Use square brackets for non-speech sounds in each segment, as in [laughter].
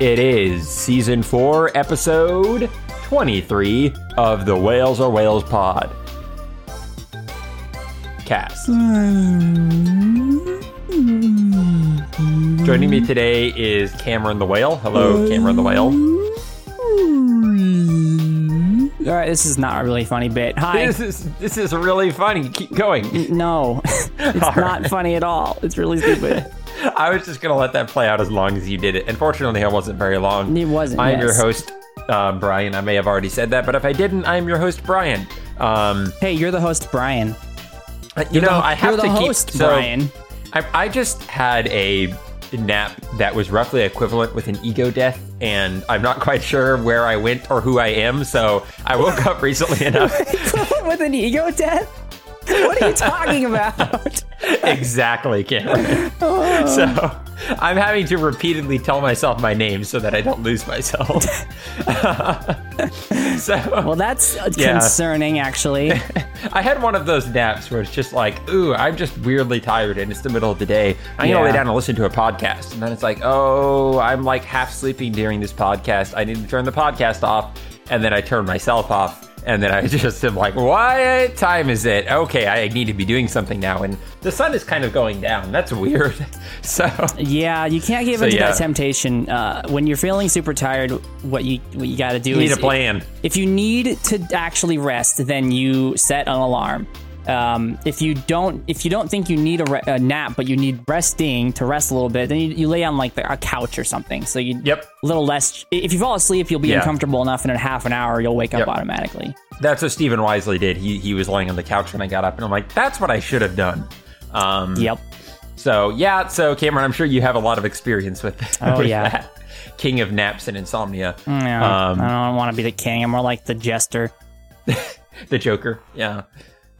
It is season 4, episode 23 of the Whales Are Whales pod. Cast. Joining me today is Cameron the Whale. Hello, Cameron the Whale. All right, this is not a really funny bit. Hi. This is this is really funny. Keep going. no, [laughs] it's All not right. funny at all. It's really stupid. I was just gonna let that play out as long as you did it. Unfortunately, it wasn't very long. It wasn't, I'm your host, uh, Bryan. I may have already said that, but if I didn't, I'm your host, Bryan. Um, Hey, you're the host, Bryan. you know, the- I have you're to the keep. host, so Bryan. I, I just had a nap that was roughly equivalent with an ego death, and I'm not quite sure where I went or who I am. So I woke up recently [laughs] enough. With an ego death? [laughs] What are you talking about? [laughs] exactly, Cameron. Oh. So I'm having to repeatedly tell myself my name so that I don't lose myself. [laughs] so well, that's uh, Yeah. concerning, actually. I had one of those naps where it's just like, ooh, I'm just weirdly tired and it's the middle of the day. I'm gonna lay down and listen to a podcast. And then it's like, oh, I'm like half sleeping during this podcast. I need to turn the podcast off. And then I turn myself off. And then I [laughs] just am like, what time is it? Okay, I need to be doing something now. And the sun is kind of going down. That's weird. [laughs] So Yeah, you can't give So, into yeah. that temptation. Uh, when you're feeling super tired, what you what you got to do you need a plan. If you need to actually rest, then you set an alarm. Um, if you don't, if you don't think you need a, re- a nap, but you need resting to rest a little bit, then you, you lay on like the, a couch or something. So you Yep. a little less. If you fall asleep, you'll be Yeah. uncomfortable enough, and in half an hour you'll wake up Yep. automatically. That's what Stephen Wisely did. He, he was laying on the couch when I got up. And I'm like, that's what I should have done. Um, Yep. So yeah, so Cameron, I'm sure you have a lot of experience with, Oh, [laughs] with yeah. that. King of naps and insomnia. Yeah, Um, I don't want to be the king. I'm more like the jester. [laughs] The Joker, yeah,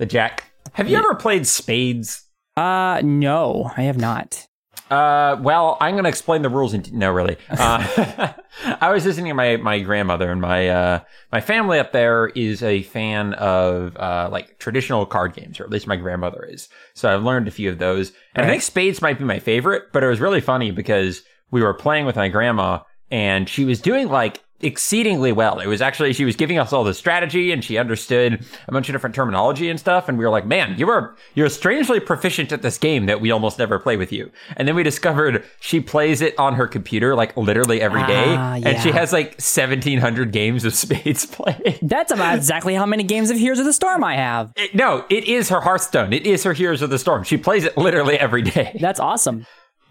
the Jack. Have you ever played Spades? Uh, no, I have not. Uh, well, I'm going to explain the rules. In no, really. [laughs] Uh, [laughs] I was visiting my my grandmother, and my uh, my family up there is a fan of uh, like traditional card games, or at least my grandmother is. So I've learned a few of those, and I think Spades might be my favorite. But it was really funny because we were playing with my grandma, and she was doing like exceedingly well. It was actually she was giving us all the strategy, and she understood a bunch of different terminology and stuff. And we were like, "Man, you are you're strangely proficient at this game that we almost never play with you." And then we discovered she plays it on her computer like literally every day, Ah, and she has like 1,700 games of Spades [laughs] played. That's about exactly how many games of Heroes of the Storm I have. It- no, it is her Hearthstone. It is her Heroes of the Storm. She plays it literally every day. That's awesome.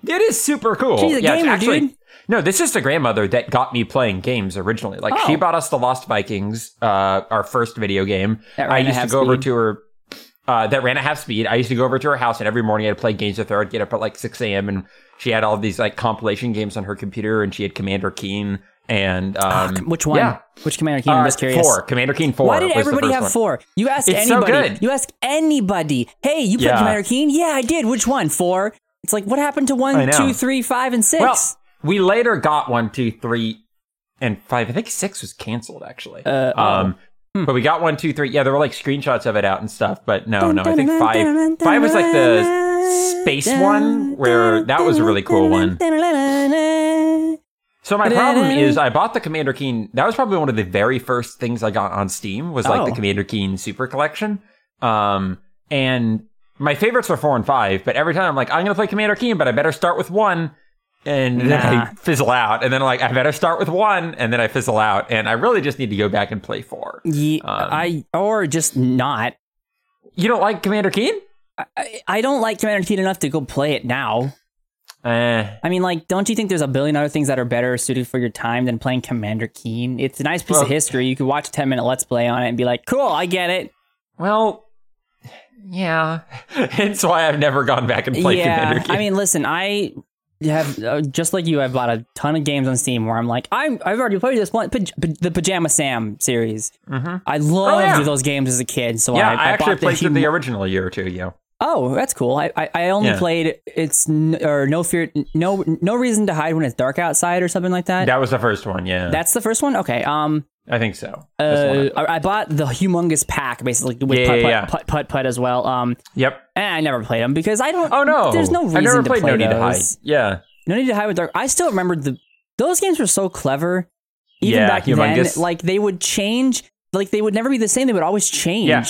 It is super cool. She's a it's gamer, actually, dude. No, this is the grandmother that got me playing games originally. Like she Oh. bought us the Lost Vikings, uh, our first video game. I used to go over to her. Uh, that ran at half speed. I used to go over to her house, and every morning I'd play games with her. I'd get up at like 6 a.m. and she had all these like compilation games on her computer, and she had Commander Keen and um, Which one? Yeah, Which Commander Keen? Uh, just curious. four. Commander Keen four. Why did everybody have one. four? You ask It's so anybody. good. You ask anybody. Hey, you played Yeah. Commander Keen? Yeah, I did. Which one? Four. It's like what happened to I one, two, three, five, and six? Well, we later got one, two, three, and five. I think six was canceled actually. Uh, oh. um, but we got one, two, three. Yeah, there were like screenshots of it out and stuff. But no, no, I think five. Five was like the space one, where that was a really cool one. So my problem is, I bought the Commander Keen. That was probably one of the very first things I got on Steam. Was like the Oh. Commander Keen Super Collection. Um, and my favorites are four and five. But every time I'm like, I'm gonna play Commander Keen, but I better start with one. And then I fizzle out, and then I'm like, I better start with one, and then I fizzle out, and I really just need to go back and play four. Ye- Um, I or just not. You don't like Commander Keen? I, I don't like Commander Keen enough to go play it now. Eh, I mean, like, don't you think there's a billion other things that are better suited for your time than playing Commander Keen? It's a nice piece Well- of history. You could watch a 10 minute Let's Play on it and be like, cool, I get it. well, yeah. [laughs] Hence why I've never gone back and played Commander yeah. Keen. I mean, listen, I have, uh, just like you, I've bought a ton of games on Steam where I'm like, I'm, I've already played this one, Paj- the Pajama Sam series. I loved Oh, yeah. those games as a kid. So yeah, I, I, actually bought the played through the original year or two ago. Oh, that's cool. I I, I only Yeah. played it's n- or no fear no no reason to hide when it's dark outside or something like that. That was the first one, yeah. That's the first one. Okay. Um. I think so. That's the one. Uh, I I bought the humongous pack basically with Yeah, putt, yeah, putt, yeah. putt putt putt as well. Um. Yep. And I never played them because I don't. Oh no. There's no reason I never to played play No Need to Hide. those. Yeah. No need to hide with dark. I still remember the those games were so clever. Even back humongous. then, like they would change. Like they would never be the same. They would always change. Yeah.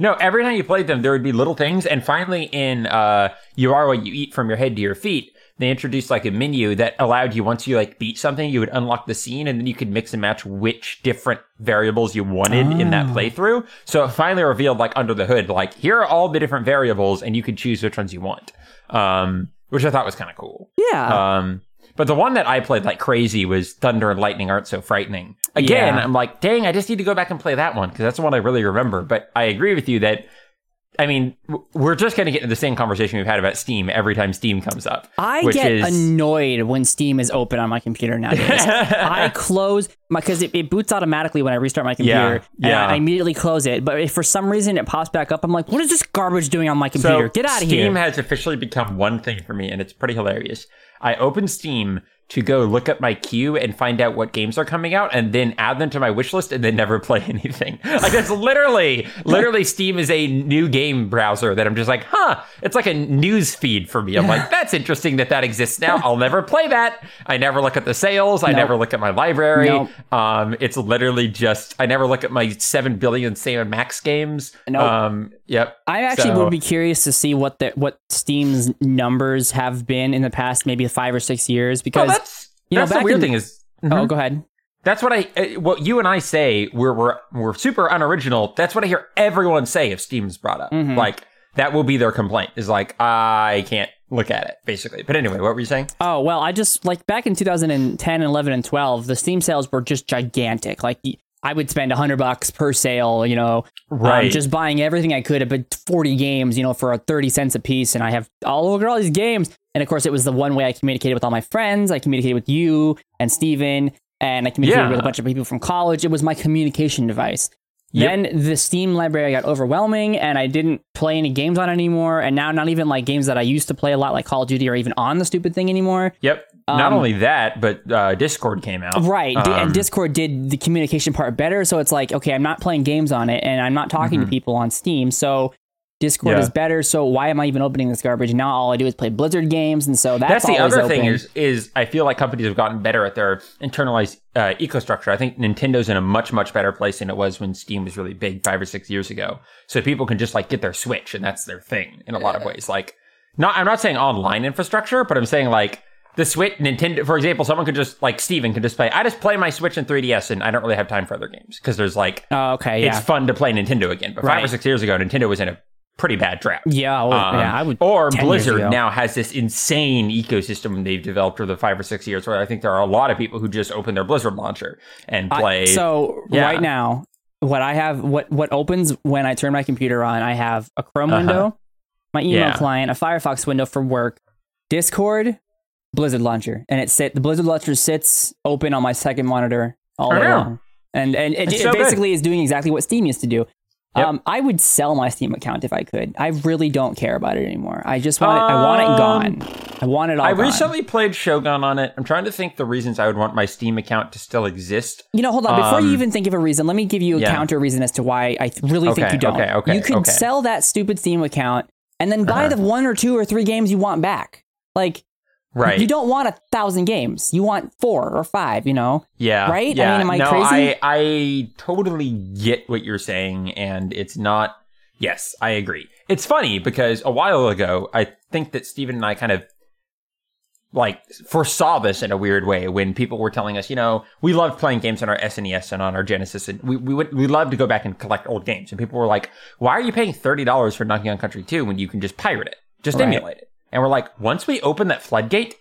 No, every time you played them, there would be little things. And finally, in uh, You Are What You Eat from Your Head to Your Feet, they introduced like a menu that allowed you, once you like beat something, you would unlock the scene and then you could mix and match which different variables you wanted in that Oh. playthrough. So it finally revealed like under the hood, like here are all the different variables and you could choose which ones you want. Um, which I thought was kind of cool. Yeah. Um, but the one that I played like crazy was Thunder and Lightning Aren't So Frightening. Again, Yeah. I'm like, dang, I just need to go back and play that one because that's the one I really remember. But I agree with you that, I mean, we're just going to get into the same conversation we've had about Steam every time Steam comes up. I get is, annoyed when Steam is open on my computer nowadays. [laughs] I close my because it, it boots automatically when I restart my computer. Yeah, and yeah. I immediately close it. But if for some reason it pops back up, I'm like, what is this garbage doing on my computer? So Get out of here. Steam has officially become one thing for me, and it's pretty hilarious. I open Steam to go look at my queue and find out what games are coming out, and then add them to my wish list, and then never [laughs] play anything. Like that's literally, literally, [laughs] Steam is a new game browser that I'm just like, huh? It's like a news feed for me. I'm like, that's interesting that that exists now. I'll never play that. I never look at the sales. I never look at my library. Nope. Um, it's literally just I never look at my seven billion Sam Max games. Nope. Um, yep. I actually So- would be curious to see what the what Steam's numbers have been in the past maybe five or six years because that's you know, that's the weird in- thing is. oh Mhm. go ahead That's what I, uh, what you and I say, we're, we're, we're super unoriginal. That's what I hear everyone say if Steam's brought up. Mhm. Like, that will be their complaint is like, I can't look at it, basically. But anyway, what were you saying? Oh, well, I just like back in 2010 and 11 and 12, the Steam sales were just gigantic. Like I would spend 100 bucks per sale, you know, um, Right. just buying everything I could, but 40 games, you know, for 30 cents a piece. And I have all look at all these games. And of course, it was the one way I communicated with all my friends. I communicated with you and Steven, and I communicated Yeah. with a bunch of people from college. It was my communication device. Yep. Then the Steam library got overwhelming, and I didn't play any games on it anymore. And now, not even like games that I used to play a lot, like Call of Duty, are even on the stupid thing anymore. Yep. Not Um, only that, but uh, Discord came out. Right. Um, and Discord did the communication part better. So it's like, okay, I'm not playing games on it and I'm not talking to people on Steam. So Discord. Yeah. is better. So why am I even opening this garbage? Now all I do is play Blizzard games. And so that's, That's the other open. thing is is I feel like companies have gotten better at their internalized uh, ecostructure. I think Nintendo's in a much much better place than it was when Steam was really big five or six years ago. So people can just like get their Switch and that's their thing in a lot of ways. Like, not I'm not saying online infrastructure, but I'm saying like the Switch Nintendo, for example, someone could just like Steven could just play. I just play my Switch and 3DS, and I don't really have time for other games because there's like Oh, okay. Yeah. it's fun to play Nintendo again. But five or six years ago, Nintendo was in a pretty bad drought. yeah. Well, Um, yeah. I would. or Blizzard now has this insane ecosystem they've developed over the five or six years where I think there are a lot of people who just open their Blizzard launcher and I- play. so Yeah. right now, what I have, what what opens when I turn my computer on, I have a Chrome Uh-huh. window, my email Yeah. client, a Firefox window for work, Discord, Blizzard launcher, and it sit the Blizzard launcher sits open on my second monitor all I day long, and and it, it so good. basically is doing exactly what Steam used to do. Yep. Um, I would sell my Steam account if I could. I really don't care about it anymore. I just want it. I want it gone. I want it all. Um, I gone. recently played Shogun on it. I'm trying to think the reasons I would want my Steam account to still exist. You know, hold on. Before you Um, even think of a reason, let me give you a yeah. counter reason as to why I really think you don't. okay, okay, You could okay. sell that stupid Steam account and then buy Uh-huh. the one or two or three games you want back. Like, Right. you don't want a thousand games. You want four or five, you know? Yeah. Right? I mean, am I no, crazy? I, I totally get what you're saying, and it's not. Yes, I agree. It's funny because a while ago, I think that Steven and I kind of like foresaw this in a weird way when people were telling us, you know, we loved playing games on our SNES and on our Genesis, and we we would we love to go back and collect old games. And people were like, "Why are you paying thirty dollars for Donkey Kong Country 2 when you can just pirate it, just Right. emulate it?" And we're like, once we open that floodgate,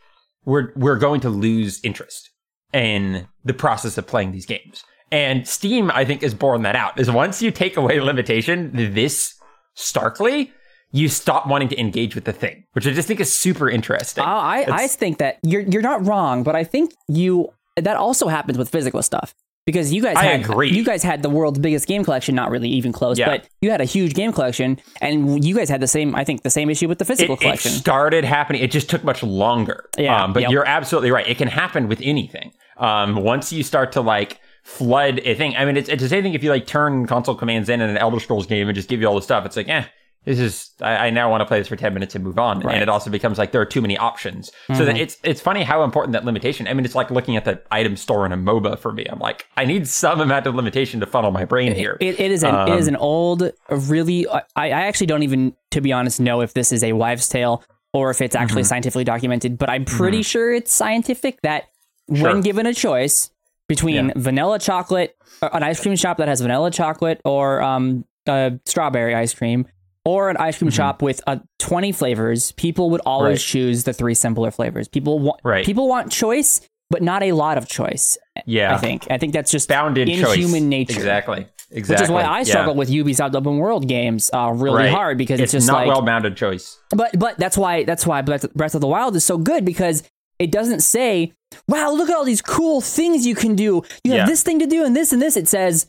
we're we're going to lose interest in the process of playing these games. And Steam, I think, is borne that out. Is once you take away limitation this starkly, you stop wanting to engage with the thing, which I just think is super interesting. Uh, I, I think that you're you're not wrong, but I think you that also happens with physical stuff. Because you guys I had agree. you guys had the world's biggest game collection, not really even close, Yeah. but you had a huge game collection, and you guys had the same, I think, the same issue with the physical it, it collection. started happening. It just took much longer. Yeah, Um, but yep. you're absolutely right. It can happen with anything. Um, once you start to like flood a thing, I mean, it's, it's the same thing if you like turn console commands in in an Elder Scrolls game and just give you all the stuff. It's like, eh, this is I, I now want to play this for 10 minutes and move on Right. and it also becomes like there are too many options so that it's it's funny how important that limitation i mean it's like looking at the item store in a moba for me i'm like i need some amount of limitation to funnel my brain here It, it is an Um, is an old, really. I, I actually don't even, to be honest, know if this is a wives' tale or if it's Mm-hmm. actually scientifically documented. But I'm pretty sure it's scientific that Sure. when given a choice between Yeah. vanilla chocolate, uh, an ice cream shop that has vanilla chocolate, or um, uh, strawberry ice cream, or an ice cream shop with uh, 20 flavors, people would always Mm-hmm. Right. choose the three simpler flavors. People want Right. people want choice, but not a lot of choice. yeah I think. I think that's just bounded in choice human nature. exactly exactly Which is why I Yeah. struggle with Ubisoft open world games uh, really Right. hard because it's, it's just not like, well bounded choice but but that's why that's why Breath Breath of the Wild is so good because it doesn't say, "Wow, look at all these cool things you can do. You have Yeah. this thing to do and this and this." It says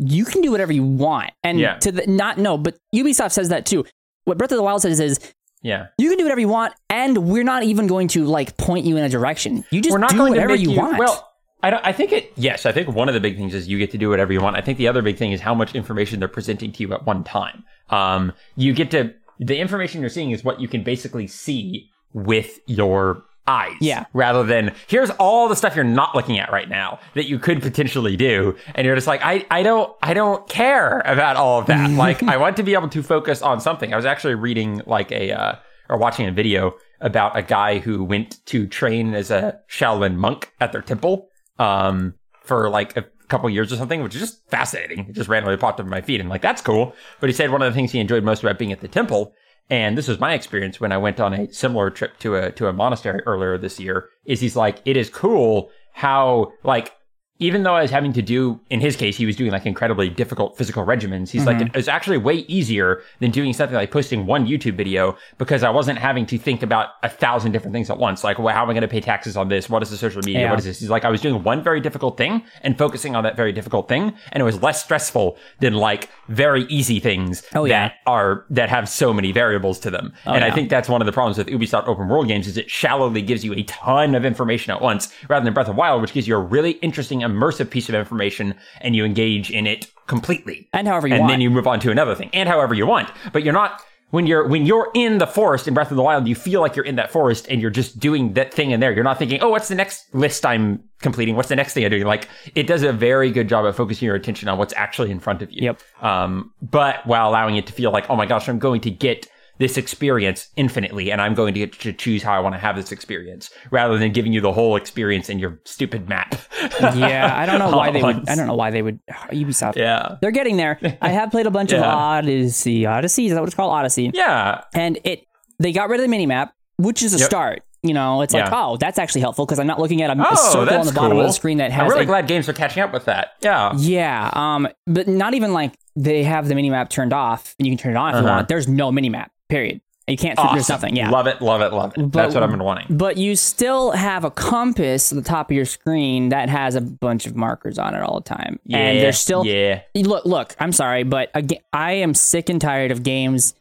you can do whatever you want, and Yeah. to the not no, but Ubisoft says that too. What Breath of the Wild says is yeah you can do whatever you want, and we're not even going to like point you in a direction. You just we're not do going to whatever make you, want. well I, don't, I think it yes i think one of the big things is you get to do whatever you want i think the other big thing is how much information they're presenting to you at one time um, you get to the information you're seeing is what you can basically see with your eyes Yeah. rather than here's all the stuff you're not looking at right now that you could potentially do and you're just like i, I don't i don't care about all of that [laughs] like i want to be able to focus on something i was actually reading like a uh, or watching a video about a guy who went to train as a Shaolin monk at their temple um, for like a couple years or something, which is just fascinating. It just randomly popped up in my feed and like that's cool. But he said one of the things he enjoyed most about being at the temple, and this was my experience when I went on a similar trip to a to a monastery earlier this year, is he's like, it is cool how like even though I was having to do, in his case, he was doing like incredibly difficult physical regimens. He's like, mm-hmm. it was actually way easier than doing something like posting one YouTube video because I wasn't having to think about a thousand different things at once. Like, well, how am I going to pay taxes on this? What is the social media? Yeah. What is this? He's like, I was doing one very difficult thing and focusing on that very difficult thing. And it was less stressful than like very easy things Oh, yeah. that are, that have so many variables to them. Oh, and I think that's one of the problems with Ubisoft open world games is it shallowly gives you a ton of information at once rather than Breath of Wild, which gives you a really interesting, immersive piece of information and you engage in it completely. and however you and want. then you move on to another thing and however you want. But you're not, when you're, when you're in the forest in Breath of the Wild, you feel like you're in that forest and you're just doing that thing in there. You're not thinking, oh, what's the next list I'm completing? What's the next thing I'm doing? Like, it does a very good job of focusing your attention on what's actually in front of you. Yep. Um, but while allowing it to feel like, oh my gosh, I'm going to get this experience infinitely and I'm going to get to choose how I want to have this experience rather than giving you the whole experience in your stupid map. yeah, I don't [laughs] know why they would. I don't know why they would. Ubisoft. yeah. They're getting there. I have played a bunch of Odyssey. Odyssey is that what it's called? Odyssey. Yeah. And it they got rid of the mini map, which is a Yep. start. You know, it's like, oh, that's actually helpful because I'm not looking at a, Oh, circle on the bottom cool. of the screen that has. I'm really a- glad games are catching up with that. Yeah. yeah, um, but not even like they have the mini map turned off and you can turn it on if you Uh-huh. want. There's no mini map. Period. You can't. Awesome. There's nothing. Yeah. Love it, love it, love it. But- That's what I've been wanting. but you still have a compass at the top of your screen that has a bunch of markers on it all the time. and there's still Yeah. look look i'm sorry but again i am sick and tired of games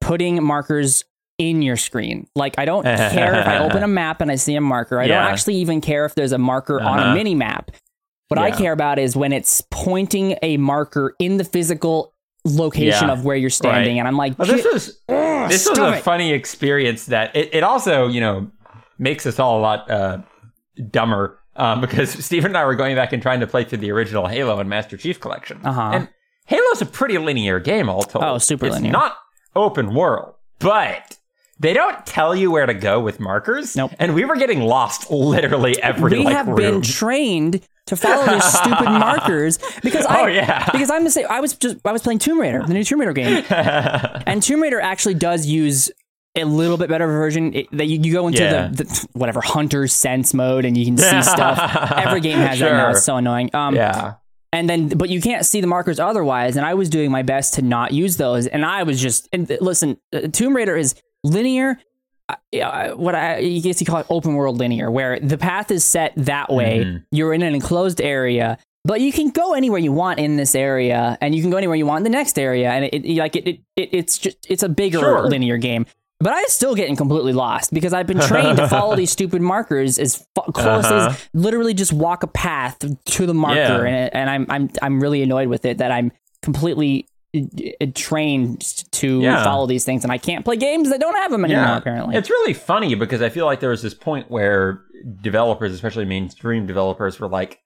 putting markers in your screen like i don't care if i [laughs] open a map and i see a marker i Yeah. don't actually even care if there's a marker on a Uh-huh. mini map what i care about is when it's pointing a marker in the physical location Yeah. of where you're standing Right. and i'm like Well, this "J- was this was a it." funny experience that it, it also, you know, makes us all a lot uh, dumber um, [laughs] because Stephen and I were going back and trying to play through the original Halo and Master Chief Collection. Uh-huh. And Halo's a pretty linear game, all told. Oh, super it's linear. not open world, but they don't tell you where to go with markers. Nope. And we were getting lost literally every we like, have room. been trained to follow these stupid [laughs] markers because I Oh, yeah. because I'm the same. I was just I was playing Tomb Raider, the new Tomb Raider game, [laughs] and Tomb Raider actually does use a little bit better version it, that you, you go into Yeah. the, the whatever hunter's sense mode and you can see [laughs] stuff. Every game has that now. It's so annoying. Um, yeah. and then but you can't see the markers otherwise. And I was doing my best to not use those. And I was just and listen. uh, Tomb Raider is linear. uh, what I you guess you call it open world linear, where the path is set that way. Mhm. You're in an enclosed area, but you can go anywhere you want in this area, and you can go anywhere you want in the next area, and it, it like it, it, it it's just it's a bigger Sure. linear game. But I'm still getting completely lost because I've been trained to follow [laughs] these stupid markers as fu- close Uh-huh. as literally just walk a path to the marker, Yeah. and, and I'm I'm I'm really annoyed with it that I'm completely uh, Uh, trained to Yeah. follow these things, and I can't play games that don't have them anymore. Apparently, It's really funny because I feel like there was this point where developers, especially mainstream developers, were like,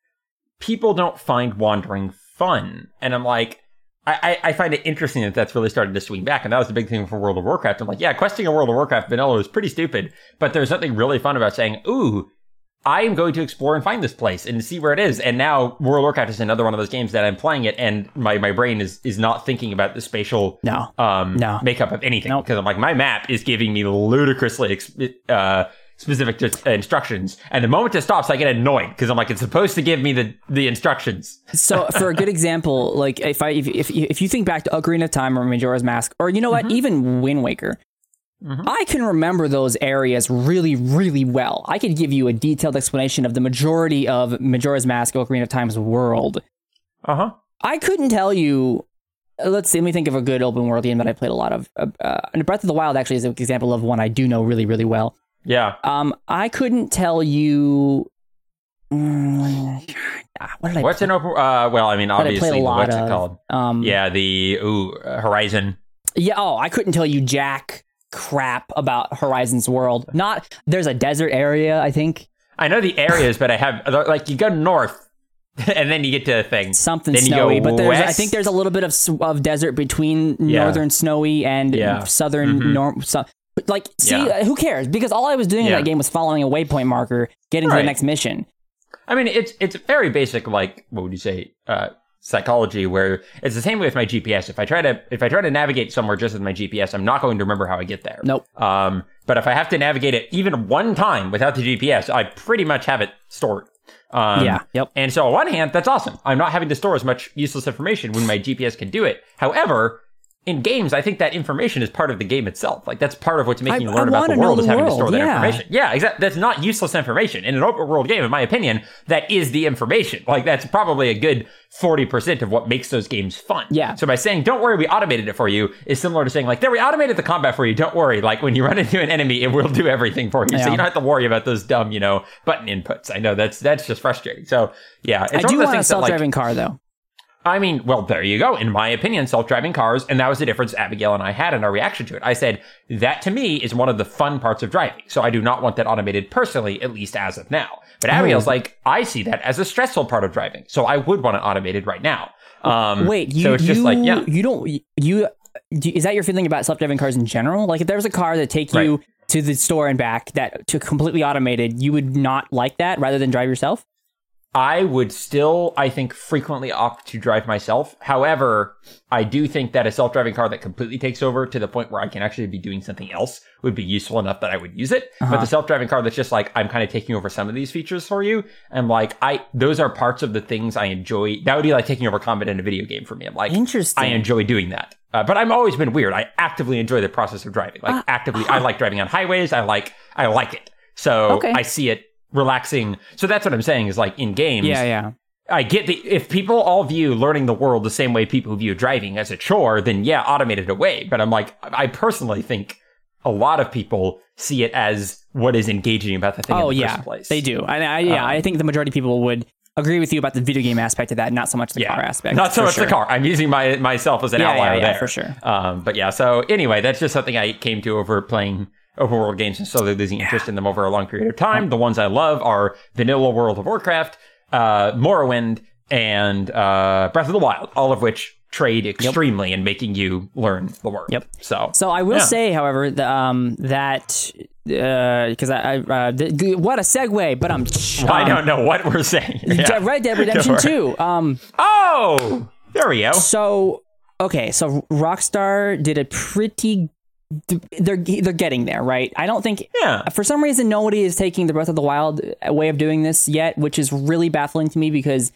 people don't find wandering fun. And I'm like, I, I I find it interesting that that's really started to swing back. And that was the big thing for World of Warcraft. I'm like, yeah, questing a World of Warcraft vanilla is pretty stupid, but there's something really fun about saying, ooh, I am going to explore and find this place and see where it is. And now World of Warcraft is another one of those games that I'm playing it and my, my brain is, is not thinking about the spatial no. um, No. makeup of anything Nope. because I'm like my map is giving me ludicrously ex- uh, specific instructions, and the moment it stops, I get annoyed because I'm like it's supposed to give me the the instructions. So, [laughs] for a good example, like if I if if, if you think back to Ocarina of Time or Majora's Mask, or you know Mm-hmm. what, even Wind Waker. I can remember those areas really, really well. I could give you a detailed explanation of the majority of Majora's Mask, Ocarina of Time's world. Uh huh. I couldn't tell you. uh, Let's see. Let me think of a good open world game that I played a lot of. Uh, uh, and Breath of the Wild actually is an example of one I do know really, really well. Yeah. Um, I couldn't tell you. Mm, what did I? What's an open? Uh, well, I mean, I obviously, a lot what's of. it called? Um, Yeah, the ooh uh, Horizon. Yeah. Oh, I couldn't tell you jack crap about Horizon's world. Not there's a desert area. I think I know the areas, but I have like you go north, [laughs] and then you get to a thing. something snowy, but there's I think there's a little bit of of desert between Yeah. northern snowy and Yeah. southern Mhm. norm. So, but, like, see, Yeah. who cares? Because all I was doing in that game was following a waypoint marker, getting to Right. the next mission. I mean, it's it's very basic, like what would you say, uh, psychology, where it's the same way with my GPS. If I try to if I try to navigate somewhere just with my GPS, I'm not going to remember how I get there. Nope. Um, but if I have to navigate it even one time without the GPS, I pretty much have it stored. Um, yeah. Yep. And so on one hand, that's awesome. I'm not having to store as much useless information when my GPS can do it. However, in games, I think that information is part of the game itself. Like that's part of what's making I- you learn about the world is having to store that yeah. information. Yeah, exactly. That's not useless information. In an open world game, in my opinion, that is the information. Like that's probably a good 40% of what makes those games fun. Yeah. So by saying, don't worry, we automated it for you is similar to saying like, there, we automated the combat for you. Don't worry. Like when you run into an enemy, it will do everything for you. So you don't have to worry about those dumb, you know, button inputs. I know that's, that's just frustrating. So yeah, it's I do want a things that, like, self-driving car though. I mean, well, there you go. In my opinion, self-driving cars, and that was the difference Abigail and I had in our reaction to it. I said, that to me is one of the fun parts of driving. So I do not want that automated personally, at least as of now. But Oh. Abigail's like, I see that as a stressful part of driving. So I would want it automated right now. Um, Wait, you so it's you just like, yeah. you don't you is that your feeling about self-driving cars in general? Like if there was a car that take you to the store and back that to completely automated, you would not like that rather than drive yourself? I would still, I think, frequently opt to drive myself. However, I do think that a self-driving car that completely takes over to the point where I can actually be doing something else would be useful enough that I would use it. But Uh-huh. the self-driving car that's just like, I'm kind of taking over some of these features for you. And like, I, those are parts of the things I enjoy. That would be like taking over combat in a video game for me. I'm like, Interesting. I enjoy doing that. Uh, but I've always been weird. I actively enjoy the process of driving. Like Uh, actively, [laughs] I like driving on highways. I like, I like it. So Okay. I see it relaxing. So that's what I'm saying is like in games. Yeah, yeah. I get the if people all view learning the world the same way people view driving as a chore, then yeah, automate it away. But I'm like, I personally think a lot of people see it as what is engaging about the thing Oh in the yeah, first place. they do. And I, yeah, Um, I think the majority of people would agree with you about the video game aspect of that, not so much the Yeah, car aspect. not so much sure. the car. I'm using my myself as an Yeah, outlier yeah, yeah, there for sure. Um, but yeah, so anyway, that's just something I came to over playing open world games and slowly losing interest in them over a long period of time. The ones I love are Vanilla World of Warcraft, uh, Morrowind, and uh, Breath of the Wild, all of which trade extremely in making you learn the word. Yep. So, So I will Yeah. say, however, the, um, that because I, I uh, the, what a segue, but I'm [laughs] I don't know what we're saying. Yeah. Red Dead Redemption [laughs] Go for it. Two. Um, Oh, there we go. so okay, so Rockstar did a pretty. They're they're getting there, right? I don't think Yeah. for some reason nobody is taking the Breath of the Wild way of doing this yet, which is really baffling to me because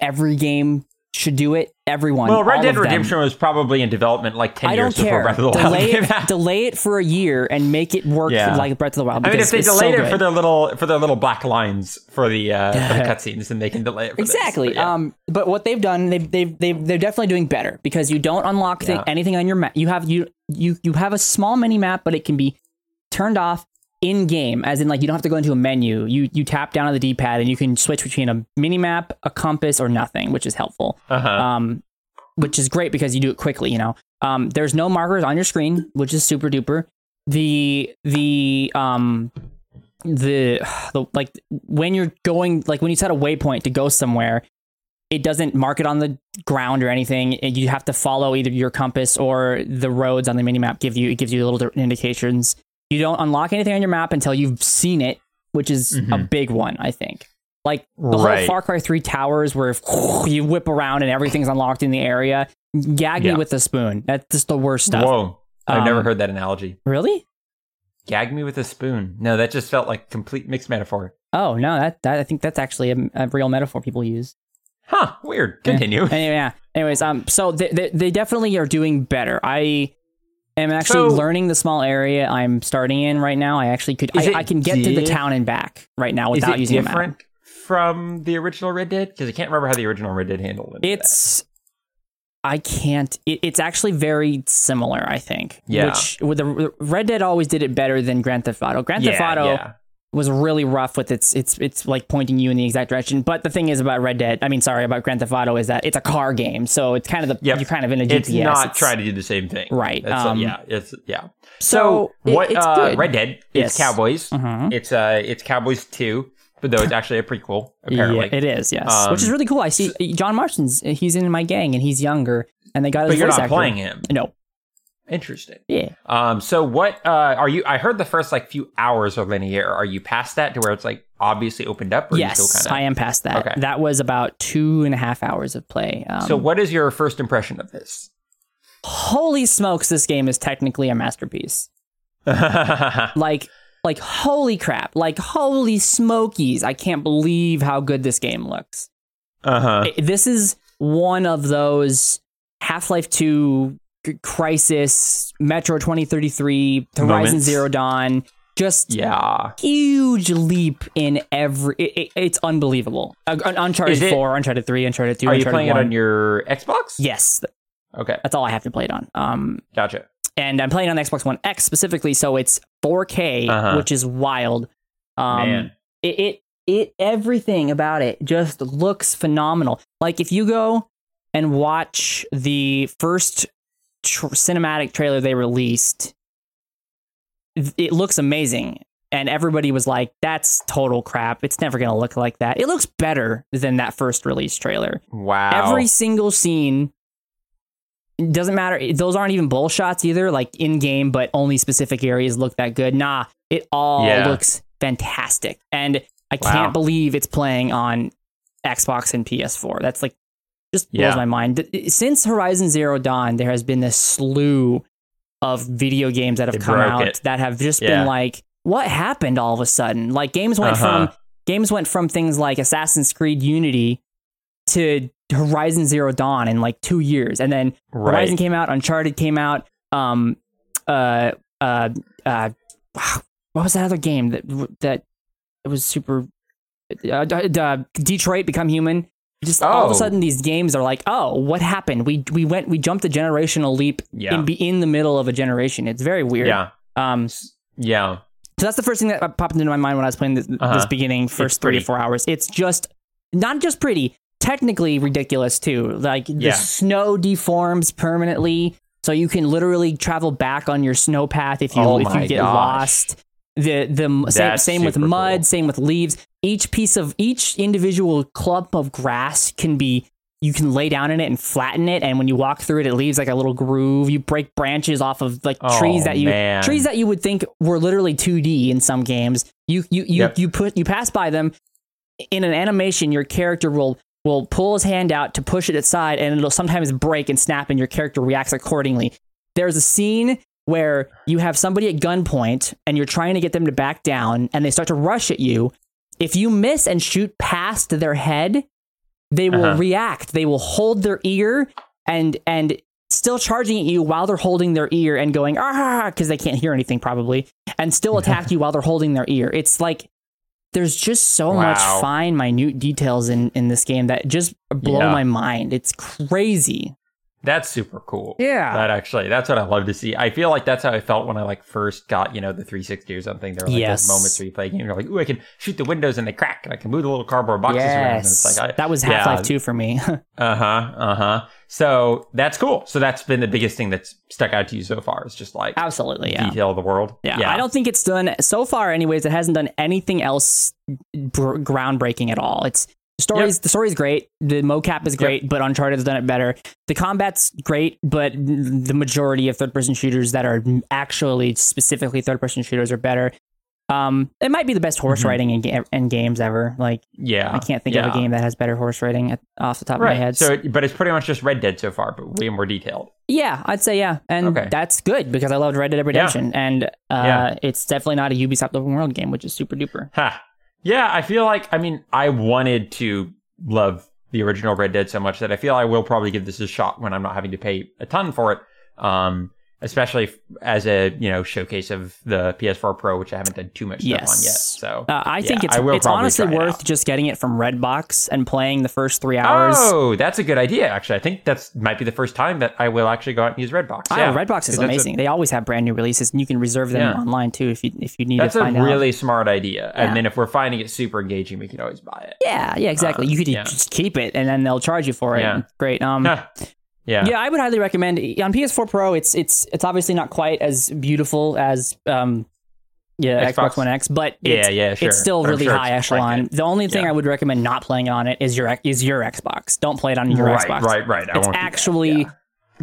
every game should do it. Everyone. Well, Red Dead. Redemption was probably in development like 10 I years don't before. Breath of the Wild Delay came it, out. delay it for a year and make it work Yeah. like Breath of the Wild. I mean, if they it's so delayed it for their little for their little black lines for the uh, for the [laughs] cutscenes, then they can delay it. For this. Exactly. But yeah. Um, but what they've done, they've they've they've they're definitely doing better because you don't unlock Yeah. anything on your map. You have you you you have a small mini map, but it can be turned off in game, as in like you don't have to go into a menu. You you tap down on the D pad and you can switch between a mini map, a compass, or nothing, which is helpful. uh-huh. Um, which is great because you do it quickly. You know, um, there's no markers on your screen, which is super duper. The the um the, [sighs] the like when you're going like when you set a waypoint to go somewhere, it doesn't mark it on the ground or anything. You have to follow either your compass or the roads on the minimap give you it gives you little indications. You don't unlock anything on your map until you've seen it, which is mm-hmm. a big one, I think. Like the right. whole Far Cry 3 towers where [laughs] you whip around and everything's unlocked in the area. Gag yeah. me with a spoon. That's just the worst stuff. Whoa. I've um, never heard that analogy. Really? Gag me with a spoon. No, that just felt like complete mixed metaphor. Oh, no, that, that I think that's actually a, a real metaphor people use. Huh, weird. Continue. Yeah. Anyway, yeah. Anyways, um so they, they, they definitely are doing better. I am actually so, learning the small area I'm starting in right now. I actually could I, I, can get to the town and back right now without using a map from the original Red Dead? Because I can't remember how the original Red Dead handled it. It's I can't. It, it's actually very similar, I think. Yeah. Which with the Red Dead always did it better than Grand Theft Auto. Grand yeah, Theft Auto yeah. Was really rough with its it's it's like pointing you in the exact direction. But the thing is about Red Dead, I mean, sorry about Grand Theft Auto, is that it's a car game, so it's kind of the yep. you're kind of in a GPS. It's not it's, trying to do the same thing, right? Um, yeah, it's yeah. So, so what? Uh, Red Dead. It's yes. cowboys. Mm-hmm. It's uh, it's Cowboys Two. But though it's [laughs] actually a prequel, apparently. Yeah, it is, yes. Um, Which is really cool. I see John Marston's, he's in my gang and he's younger. And they got his But you're not actor. playing him. No. Interesting. Yeah. Um. So what? Uh. Are you? I heard the first like few hours are linear. Are you past that to where it's like obviously opened up? Or yes, kinda... I am past that. Okay. That was about two and a half hours of play. Um, so what is your first impression of this? Holy smokes! This game is technically a masterpiece. [laughs] like like holy crap like holy smokies i can't believe how good this game looks uh-huh this is one of those half-life 2 Crysis metro 2033 horizon Moments. zero dawn just yeah huge leap in every it, it, it's unbelievable uh, uncharted it, 4 uncharted 3 uncharted 2 are uncharted you playing 1. it on your xbox yes okay that's all i have to play it on um gotcha and I'm playing on the Xbox One X specifically, so it's 4K, uh-huh. which is wild. Um, it it everything about it just looks phenomenal. Like if you go and watch the first tr- cinematic trailer they released, it looks amazing. And everybody was like, that's total crap. It's never going to look like that. It looks better than that first release trailer. Wow. Every single scene doesn't matter. Those aren't even bull shots either, like in game, but only specific areas look that good. Nah, it all yeah. looks fantastic. And I wow. can't believe it's playing on Xbox and PS4. That's like just blows yeah. my mind. Since Horizon Zero Dawn, there has been this slew of video games that have they come out it. that have just yeah. been like, what happened all of a sudden? Like games went uh-huh. from games went from things like Assassin's Creed Unity to Horizon Zero Dawn in like two years, and then right. Horizon came out, Uncharted came out. Um, uh, uh, uh, what was that other game that that it was super? Uh, uh, Detroit Become Human. Just oh. all of a oh. sudden, these games are like, oh, what happened? We we went we jumped a generational leap yeah. in in the middle of a generation. It's very weird. Yeah. Um. Yeah. So that's the first thing that popped into my mind when I was playing this, uh-huh. this beginning first three to four hours. It's just not just pretty technically ridiculous too. Like the yeah. snow deforms permanently, so you can literally travel back on your snow path if you oh if you get gosh. lost. The the same, same with mud, cool. same with leaves. Each piece of each individual clump of grass can be you can lay down in it and flatten it and when you walk through it it leaves like a little groove you break branches off of like oh, trees that you man. trees that you would think were literally 2d in some games you you you, yep. you put you pass by them in an animation your character will will pull his hand out to push it aside and it'll sometimes break and snap and your character reacts accordingly. There's a scene where you have somebody at gunpoint and you're trying to get them to back down and they start to rush at you. If you miss and shoot past their head, they will uh-huh. react. They will hold their ear and and still charging at you while they're holding their ear and going ah because they can't hear anything probably and still attack you while they're holding their ear. It's like there's just so wow. much fine, minute details in in this game that just blow yeah. my mind. It's crazy. That's super cool. Yeah. That actually, that's what I love to see. I feel like that's how I felt when I like first got, you know, the 360 or something. There were like Yes. those moments where you play a game, you're like, ooh, I can shoot the windows and they crack and I can move the little cardboard boxes around. And Yes, it's like, I, that was. Half Life Two for me. [laughs] Uh huh. Uh huh. So that's cool. So that's been the biggest thing that's stuck out to you so far. It's just like Absolutely, yeah. detail of the world. Yeah, I don't think it's done so far. Anyways, it hasn't done anything else br- groundbreaking at all. It's the stories. The story's great. The mocap is great, but Uncharted has done it better. The combat's great, but the majority of third-person shooters that are actually specifically third-person shooters are better. Um, it might be the best horse Mhm. riding in, ga- in games ever. Like Yeah. I can't think of a game that has better horse riding at, off the top of my head. So, but it's pretty much just Red Dead so far, but way more detailed. Yeah, I'd say yeah, and Okay. that's good because I loved Red Dead Redemption, and uh, Yeah. it's definitely not a Ubisoft open world game, which is super duper. Ha. Yeah, I feel like I mean I wanted to love the original Red Dead so much that I feel I will probably give this a shot when I'm not having to pay a ton for it. Um, especially as a you know showcase of the PS4 Pro, which I haven't done too much stuff on yet. So Uh, I think it's I it's honestly it worth just getting it from Redbox and playing the first three hours. Oh, that's a good idea. Actually, I think that's might be the first time that I will actually go out and use Redbox. Oh, Yeah, Redbox is that's a- amazing. they always have brand new releases, and you can reserve them Yeah. online too if you if you need That's to a find out. really smart idea. Yeah. And then if we're finding it super engaging, we can always buy it. Yeah, yeah, exactly. Uh, you could yeah. just keep it, and then they'll charge you for it. Yeah. Great. Um. Yeah. yeah, I would highly recommend on PS4 Pro. It's it's it's obviously not quite as beautiful as um, yeah, Xbox, Xbox. One X, but Yeah, it's, yeah, sure. it's still But really sure high echelon. good. The only thing Yeah. I would recommend not playing on it is your is your Xbox. Don't play it on your right, Xbox. right, right. I It's won't do that. actually Yeah.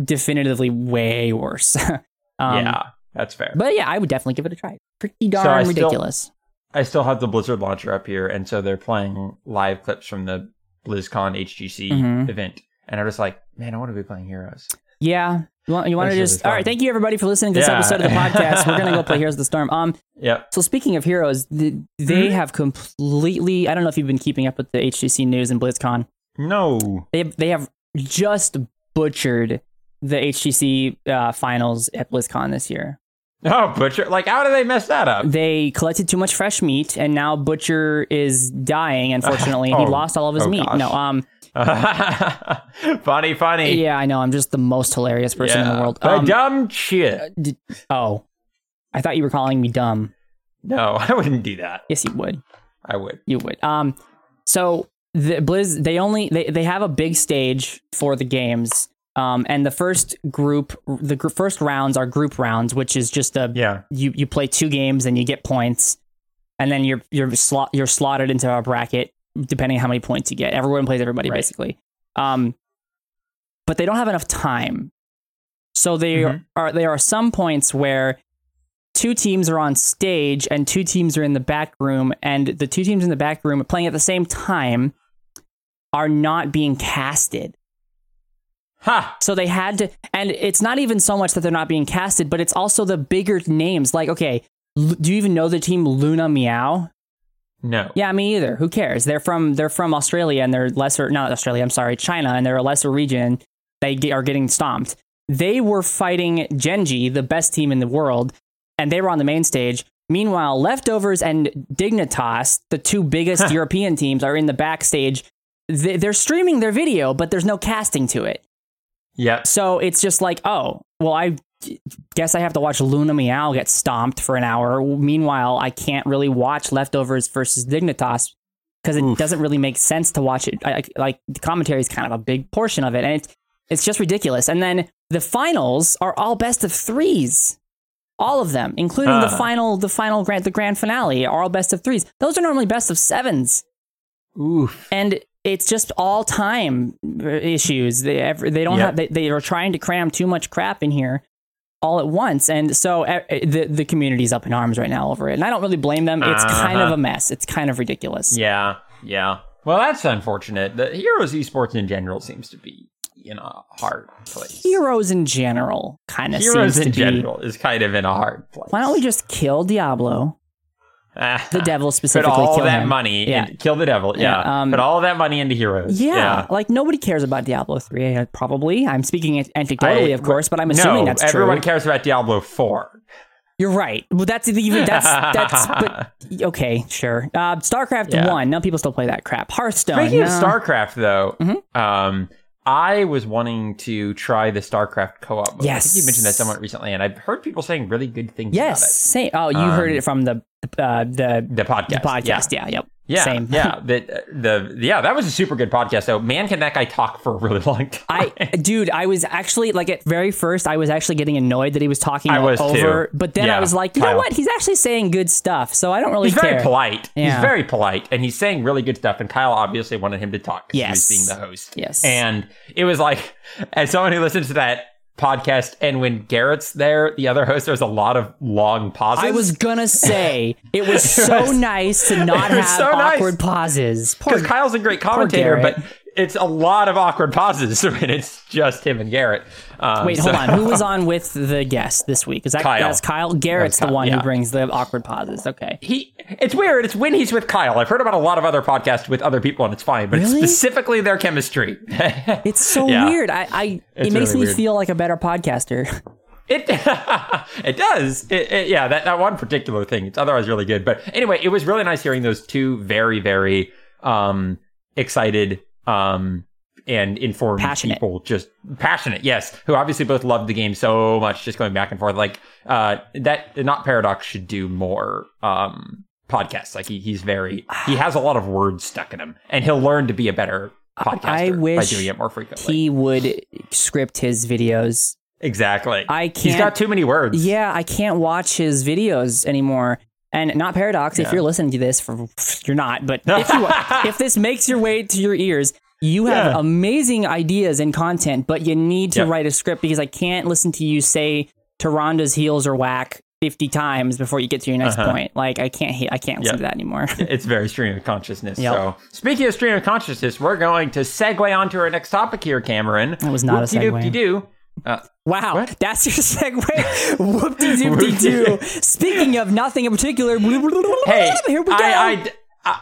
definitively way worse. [laughs] um, yeah, that's fair. But yeah, I would definitely give it a try. Pretty I darn still- ridiculous. I still have the Blizzard launcher up here, and so they're playing live clips from the BlizzCon HGC Mhm. event, and I'm just like, man, I want to be playing Heroes. Yeah. You want, you want to just really all right? Thank you everybody for listening to this Yeah. episode of the [laughs] podcast. We're gonna go play Heroes of the Storm. Um, Yep. so speaking of heroes, th- they Mhm. have completely. I don't know if you've been keeping up with the HGC news and BlizzCon. No. They they have just butchered the HGC uh, finals at BlizzCon this year. Oh, Butcher. Like, how did they mess that up? They collected too much fresh meat, and now Butcher is dying. Unfortunately, he [laughs] Oh. lost all of his Oh, meat. gosh. No, um, [laughs] funny, funny. yeah, I know. I'm just the most hilarious person in the world. Um, dumb shit. d- oh, I thought you were calling me dumb. No, [laughs] I wouldn't do that. Yes, you would. I would. You would. Um, so the Blizz, they only they they have a big stage for the games. Um, and the first group, the gr- first rounds are group rounds, which is just a Yeah. you you play two games and you get points, and then you're you're slot you're slotted into a bracket depending on how many points you get. Everyone plays everybody Right. basically. Um, but they don't have enough time, so they Mhm. are there are some points where two teams are on stage and two teams are in the back room, and the two teams in the back room playing at the same time are not being casted. Ha. So they had to, and it's not even so much that they're not being casted, but it's also the bigger names. Like, okay, do you even know the team Luna Meow? No. Yeah, me either. Who cares? They're from they're from Australia and they're lesser, not Australia. I'm sorry, China, and they're a lesser region. They get, are getting stomped. They were fighting Gen.G, the best team in the world, and they were on the main stage. Meanwhile, Leftovers and Dignitas, the two biggest European teams, are in the backstage. They- They're streaming their video, but there's no casting to it. Yep. So it's just like, oh, well, I guess I have to watch Luna Meow get stomped for an hour. Meanwhile, I can't really watch Leftovers versus Dignitas because it Oof. doesn't really make sense to watch it. I, I- like the commentary is kind of a big portion of it, and it's it's just ridiculous. And then the finals are all best of threes. All of them, including the final, the final grand, the grand finale, are all best of threes. Those are normally best of sevens Oof. and it's just all time uh, issues. They ever, they don't Yep. have they, they are trying to cram too much crap in here all at once, and so the the community's up in arms right now over it. And I don't really blame them. It's kind of Uh-huh. a mess. It's kind of ridiculous. Yeah. Yeah. Well, that's unfortunate. The Heroes esports in general seems to be in a hard place. Heroes in general kind of Heroes seems in to be. general is kind of in a hard place. Why don't we just kill Diablo, [laughs] the devil specifically. put all kill that him. money Yeah. and kill the devil? Yeah. Yeah, um, put all that money into Heroes. Yeah, like nobody cares about Diablo three. uh, Probably, I'm speaking anecdotally, I- of course, but I'm assuming no, that's everyone true. Everyone cares about Diablo Four. You're right. Well, that's even that's that's [laughs] but okay, sure. Uh, StarCraft Yeah. one. Now people still play that crap. Hearthstone. Speaking of. StarCraft, though, Mhm. um, I was wanting to try the StarCraft co-op. Mode. I Yes. think you mentioned that somewhat recently, and I've heard people saying really good things Yes, about it. same. Oh, you heard Um, it from the uh, the. The podcast. the podcast. Yeah, yep. Yeah, Same. yeah, the, uh, the yeah, that was a super good podcast. So, man, can that guy talk for a really long time? I, dude, I was actually like at very first, I was actually getting annoyed that he was talking I was over, too. but then I was like, you know what? He's actually saying good stuff, so I don't really he's care. very polite. Yeah. He's very polite, and he's saying really good stuff. And Kyle obviously wanted him to talk because Yes. he was being the host. Yes. and it was like, as someone who listens to that podcast, and when Garrett's there, the other host, there's a lot of long pauses. I was gonna say it was [laughs] so was- nice to not have so nice. awkward pauses. Because Kyle's a great commentator, but it's a lot of awkward pauses [laughs] when it's just him and Garrett. Um, Wait, so- hold on. Who was [laughs] on with the guest this week? Is that Kyle. that's Kyle? Garrett's Kyle, the one yeah. who brings the awkward pauses. Okay. he it's weird it's when he's with kyle i've heard about a lot of other podcasts with other people and it's fine but Really? it's specifically their chemistry [laughs] It's so Yeah. weird. I, I it makes really me weird. feel like a better podcaster. it [laughs] it does it, it- yeah that, that one particular thing it's otherwise really good but anyway it was really nice hearing those two very very um excited um and informed Passionate. people just passionate yes who obviously both loved the game so much just going back and forth like uh that not paradox should do more um podcasts like he, he's very he has a lot of words stuck in him and he'll learn to be a better podcaster I by doing it more frequently he would script his videos. exactly I he's can't- got too many words Yeah, I can't watch his videos anymore. And not paradox. If you're listening to this, for you're not, but if you [laughs] if this makes your way to your ears, you have Yeah. amazing ideas and content, but you need to Yep. write a script because I can't listen to you say Tyrande's heals are whack fifty times before you get to your next Uh-huh. point. Like I can't I can't listen Yep. to that anymore. [laughs] it's very stream of consciousness. Yep. So, speaking of stream of consciousness, we're going to segue onto our next topic here, Cameron. That was not a segue. doo. Uh, Wow, What? that's your [laughs] segue. Whoop de doop de doo. Speaking of nothing in particular, hey, [laughs] here we go. I, I,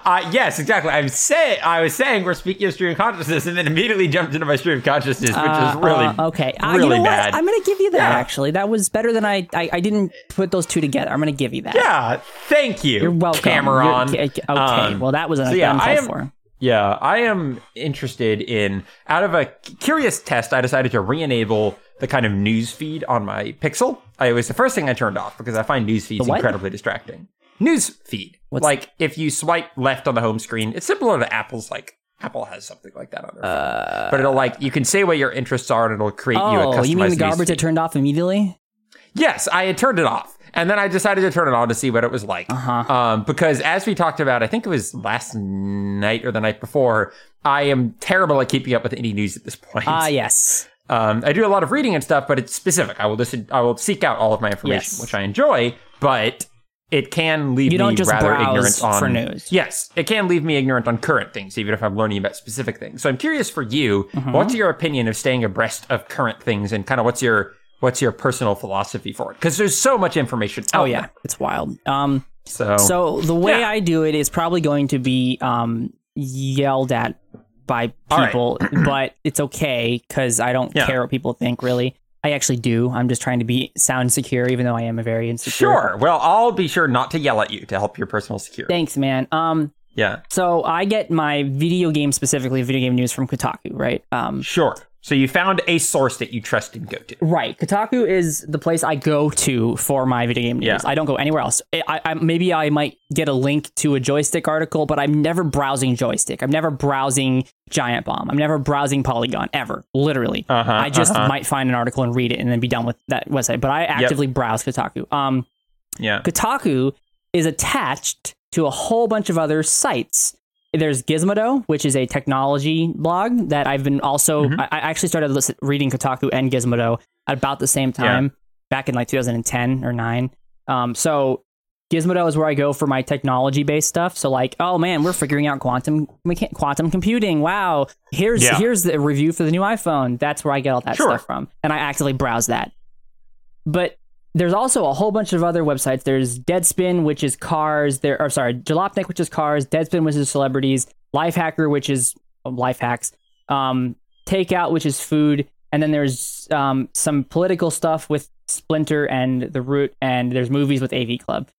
I, I- yes, exactly. I was say, I was saying we're speaking of stream of consciousness, and then immediately jumped into my stream of consciousness, which is really Uh, okay. Uh, really you know bad. what? I'm gonna give you that. Yeah. Actually, that was better than I, I. I didn't put those two together. I'm gonna give you that. yeah, thank you. You're welcome. Cameron. You're- okay. Um, well, that was an so yeah, I am- for. Yeah, I am interested in. Out of a curious test, I decided to re-enable the kind of news feed on my Pixel. I, it was the first thing I turned off because I find news feeds incredibly distracting. News feed, What's- like if you swipe left on the home screen, it's similar to Apple's. Like Apple has something like that on their phone, but it'll like you can say what your interests are and it'll create you a Uh, Oh, customized you mean the garbage feed. turned off immediately? Yes, I had turned it off. And then I decided to turn it on to see what it was like. Uh-huh. Um, because as we talked about, I think it was last night or the night before, I am terrible at keeping up with any news at this point. Ah, yes. Um, I do a lot of reading and stuff, but it's specific. I will listen, I will seek out all of my information, Yes. which I enjoy, but it can leave You don't me just rather ignorant on for news. Yes, it can leave me ignorant on current things, even if I'm learning about specific things. So I'm curious for you, Mm-hmm. what's your opinion of staying abreast of current things, and kind of what's your what's your personal philosophy for it? Because there's so much information. Oh yeah, there. it's wild. Um, So so the way Yeah. I do it is probably going to be um yelled at by All right. people, but it's okay because I don't Yeah. care what people think. Really, I actually do. I'm just trying to be sound secure, even though I am a very insecure. sure. Well, I'll be sure not to yell at you to help your personal security. Thanks, man. Um, Yeah, so I get my video game specifically video game news from Kotaku, right? Um, sure. So you found a source that you trust and go to. right. Kotaku is the place I go to for my video game news. Yeah. I don't go anywhere else. I, I maybe I might get a link to a joystick article, but I'm never browsing joystick. I'm never browsing Giant Bomb. I'm never browsing Polygon ever. Literally, Uh-huh, I just uh-huh. might find an article and read it and then be done with that website. But I actively browse Kotaku. Um, Yeah. Kotaku is attached to a whole bunch of other sites. There's Gizmodo, which is a technology blog that I've been also. Mhm. I, I actually started listen, reading Kotaku and Gizmodo at about the same time, back in like 2010 or nine. Um, so Gizmodo is where I go for my technology based stuff. So like, oh man, we're figuring out quantum mecha- quantum computing. Wow, here's Yeah. here's the review for the new iPhone. That's where I get all that Sure. stuff from, and I actively browse that. But there's also a whole bunch of other websites. There's Deadspin, which is cars. There, or sorry, Jalopnik, which is cars. Deadspin, which is celebrities. Lifehacker, which is um, life hacks. Um, Takeout, which is food. And then there's um, some political stuff with Splinter and The Root, and there's movies with AV Club.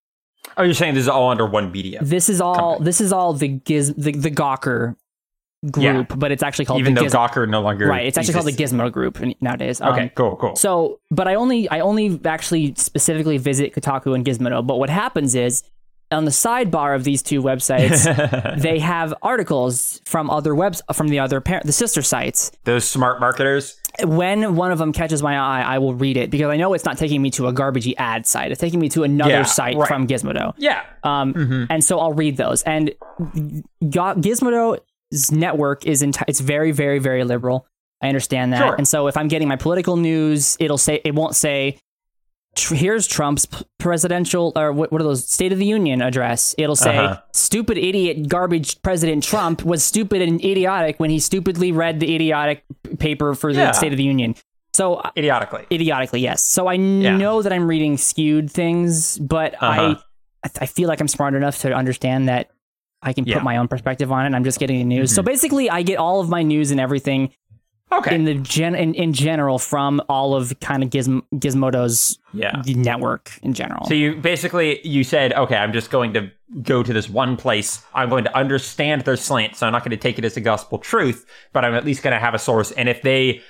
Oh, you're saying this is all under one media? This is all. Company. This is all the giz the, the Gawker group, but it's actually called Even the though Gizmo. Gawker no longer Right, it's actually called the exists. Gizmo group nowadays. Um, Okay, cool, cool. So, but I only I only actually specifically visit Kotaku and Gizmodo. But what happens is on the sidebar of these two websites, [laughs] they have articles from other webs from the other parent the sister sites. Those smart marketers. When one of them catches my eye, I will read it because I know it's not taking me to a garbagey ad site. It's taking me to another Yeah, site right. from Gizmodo. Yeah. Um, and so I'll read those. And Gizmodo's network is enti- it's very, very, very liberal. I understand that. Sure. And so if I'm getting my political news, it'll say it won't say here's Trump's presidential or what, what are those State of the Union address. It'll say Uh-huh. stupid idiot garbage President Trump was stupid and idiotic when he stupidly read the idiotic paper for the Yeah. State of the Union. So Idiotically. idiotically yes so i know that i'm reading skewed things but Uh-huh. i I I feel like i'm smart enough to understand that i can Yeah. put my own perspective on it i'm just getting the news so mm-hmm. basically i get all of my news and everything Okay. in the gen in, in general from all of kind of Gizm- gizmodo's yeah. network in general So you basically you said, okay, I'm just going to go to this one place. I'm going to understand their slant, so I'm not going to take it as a gospel truth, but I'm at least going to have a source. And if they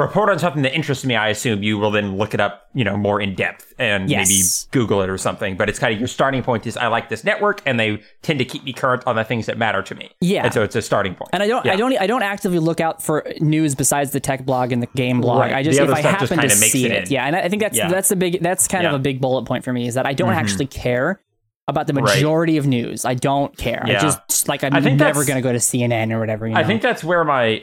report on something that interests me, I assume you will then look it up, you know, more in depth and Yes. maybe Google it or something. But it's kind of your starting point is I like this network, and they tend to keep me current on the things that matter to me. Yeah. and so it's a starting point. and I don't, Yeah. I don't, I don't actively look out for news besides the tech blog and the game blog. Right. I just, if I happen to see it it, yeah. And I think that's Yeah. that's a big, that's kind of a big bullet point for me is that I don't Mhm. actually care about the Right. majority of news. I don't care. I Yeah. just like I'm I never going to go to CNN or whatever. You know? I think that's where my [laughs]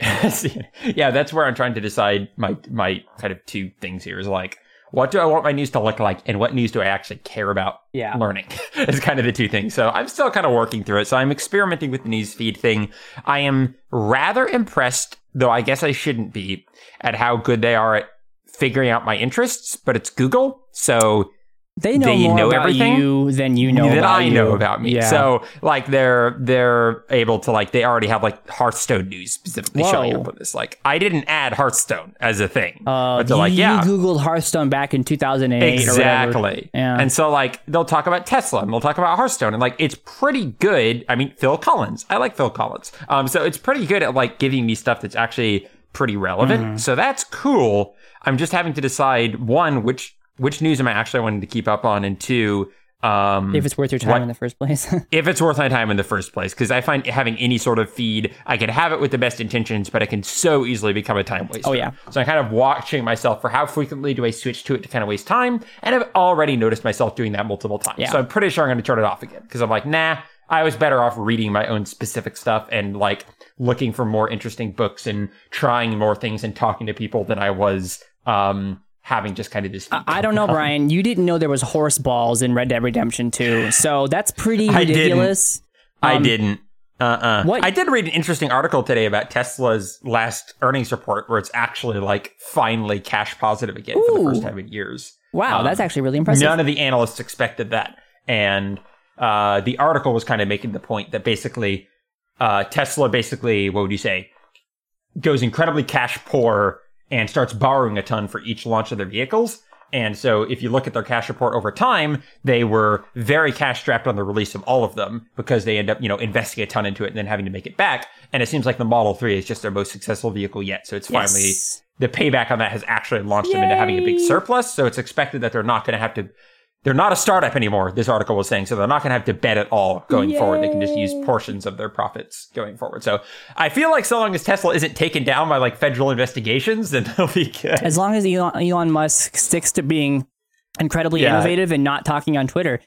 yeah, that's where I'm trying to decide my my kind of two things here is like what do I want my news to look like and what news do I actually care about Yeah. learning [laughs] is kind of the two things. So I'm still kind of working through it. So I'm experimenting with the news feed thing. I am rather impressed, though I guess I shouldn't be, at how good they are at figuring out my interests, but it's Google. So they know they more know about everything you than you know that about I you. know about me. Yeah. So like they're they're able to like they already have like Hearthstone news specifically showing up with this. Like I didn't add Hearthstone as a thing. uh, but they're you, like, yeah. you googled Hearthstone back in 2008 or. Exactly. Yeah. And so like they'll talk about Tesla and they'll talk about Hearthstone and like it's pretty good. I mean Phil Collins. I like Phil Collins. Um so it's pretty good at like giving me stuff that's actually pretty relevant. Mm-hmm. So that's cool. I'm just having to decide one which which news am I actually wanting to keep up on and two um if it's worth your time What- in the first place. [laughs] if it's worth my time in the first place because i find having any sort of feed i can have it with the best intentions but it can so easily become a time waster Oh, yeah. so i'm kind of watching myself for how frequently do i switch to it to kind of waste time and i've already noticed myself doing that multiple times Yeah. so i'm pretty sure i'm going to turn it off again because i'm like nah i was better off reading my own specific stuff and like looking for more interesting books and trying more things and talking to people than i was um having just kind of this feed. I don't know, [laughs] Brian. You didn't know there was horse balls in Red Dead Redemption 2, so that's pretty [laughs] I didn't. ridiculous. I Um, didn't. Uh-uh. what- I did read an interesting article today about Tesla's last earnings report, where it's actually like finally cash positive again for the first time in years. Wow, Um, that's actually really impressive. None of the analysts expected that, and uh, the article was kind of making the point that basically uh, Tesla basically, what would you say, goes incredibly cash poor and starts borrowing a ton for each launch of their vehicles. And so if you look at their cash report over time, they were very cash strapped on the release of all of them because they end up, you know, investing a ton into it and then having to make it back. And it seems like the Model 3 is just their most successful vehicle yet. So it's finally the payback on that has actually launched them into having a big surplus. So it's expected that they're not going to have to. They're not a startup anymore. This article was saying, so they're not going to have to bet at all going forward. They can just use portions of their profits going forward. So I feel like so long as Tesla isn't taken down by like federal investigations, then [laughs] they'll be good. As long as Elon, Elon Musk sticks to being incredibly Yeah. innovative and not talking on Twitter.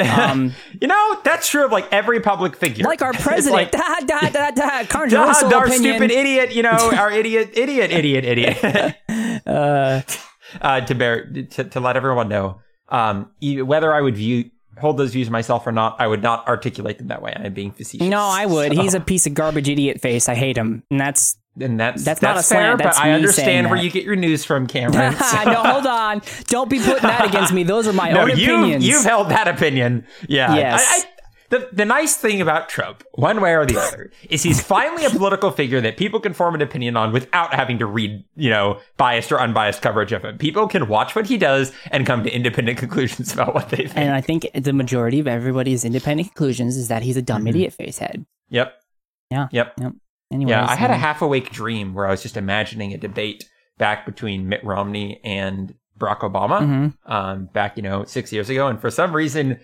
Um, [laughs] You know, that's true of like every public figure. like our [laughs] president. like, da, da, da, da, "Ah, controversial our opinion. stupid idiot, you know, our idiot, idiot, idiot, idiot. Uh, uh, to bear to, to let everyone know um, whether I would view hold those views myself or not. I would not articulate them that way. I'm being facetious. no, I would. So- He's a piece of garbage idiot face. I hate him. And that's and that's that's that's, not a fair, slant, that's but I understand where that. you get your news from, Cameron. [laughs] so- no, hold on. Don't be putting that against me. Those are my [laughs] no, own you opinions. you've held that opinion. Yeah. Yes. I, I, the, the nice thing about Trump, one way or the other, is he's finally a political figure that people can form an opinion on without having to read, you know, biased or unbiased coverage of him. People can watch what he does and come to independent [laughs] conclusions about what they think. and I think the majority of everybody's independent conclusions is that he's a dumb Mm-hmm. idiot facehead. yep. Yeah. Yep. Yep. Anyways, Yeah, I had a half awake dream where I was just imagining a debate back between Mitt Romney and Barack Obama mhm. um, back, you know, six years ago. And for some reason,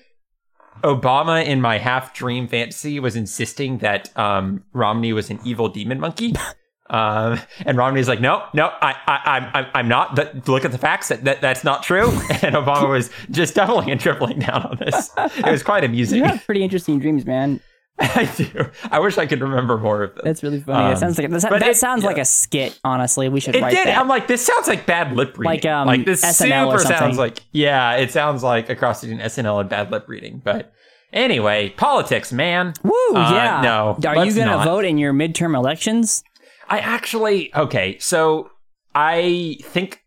Obama in my half dream fantasy was insisting that um, Romney was an evil demon monkey. [laughs] Um, and Romney's like, no, no, I, I, I'm, I'm- I'm not. Look at the facts. That, that that's not true. [laughs] And Obama was just doubling and tripling down on this. It was quite amusing. You have pretty interesting dreams, man. [laughs] I do. I wish I could remember more of them. That's really funny. Um, it sounds like that, that it- sounds like a skit. Honestly, we should It write did. that. I'm like, this sounds like bad lip reading. Like, um, like this SNL or super sounds like yeah, it sounds like a cross between SNL and bad lip reading. But anyway, politics, man. Woo! Uh, yeah. no, Are you gonna not. vote in your midterm elections? I actually okay. So I think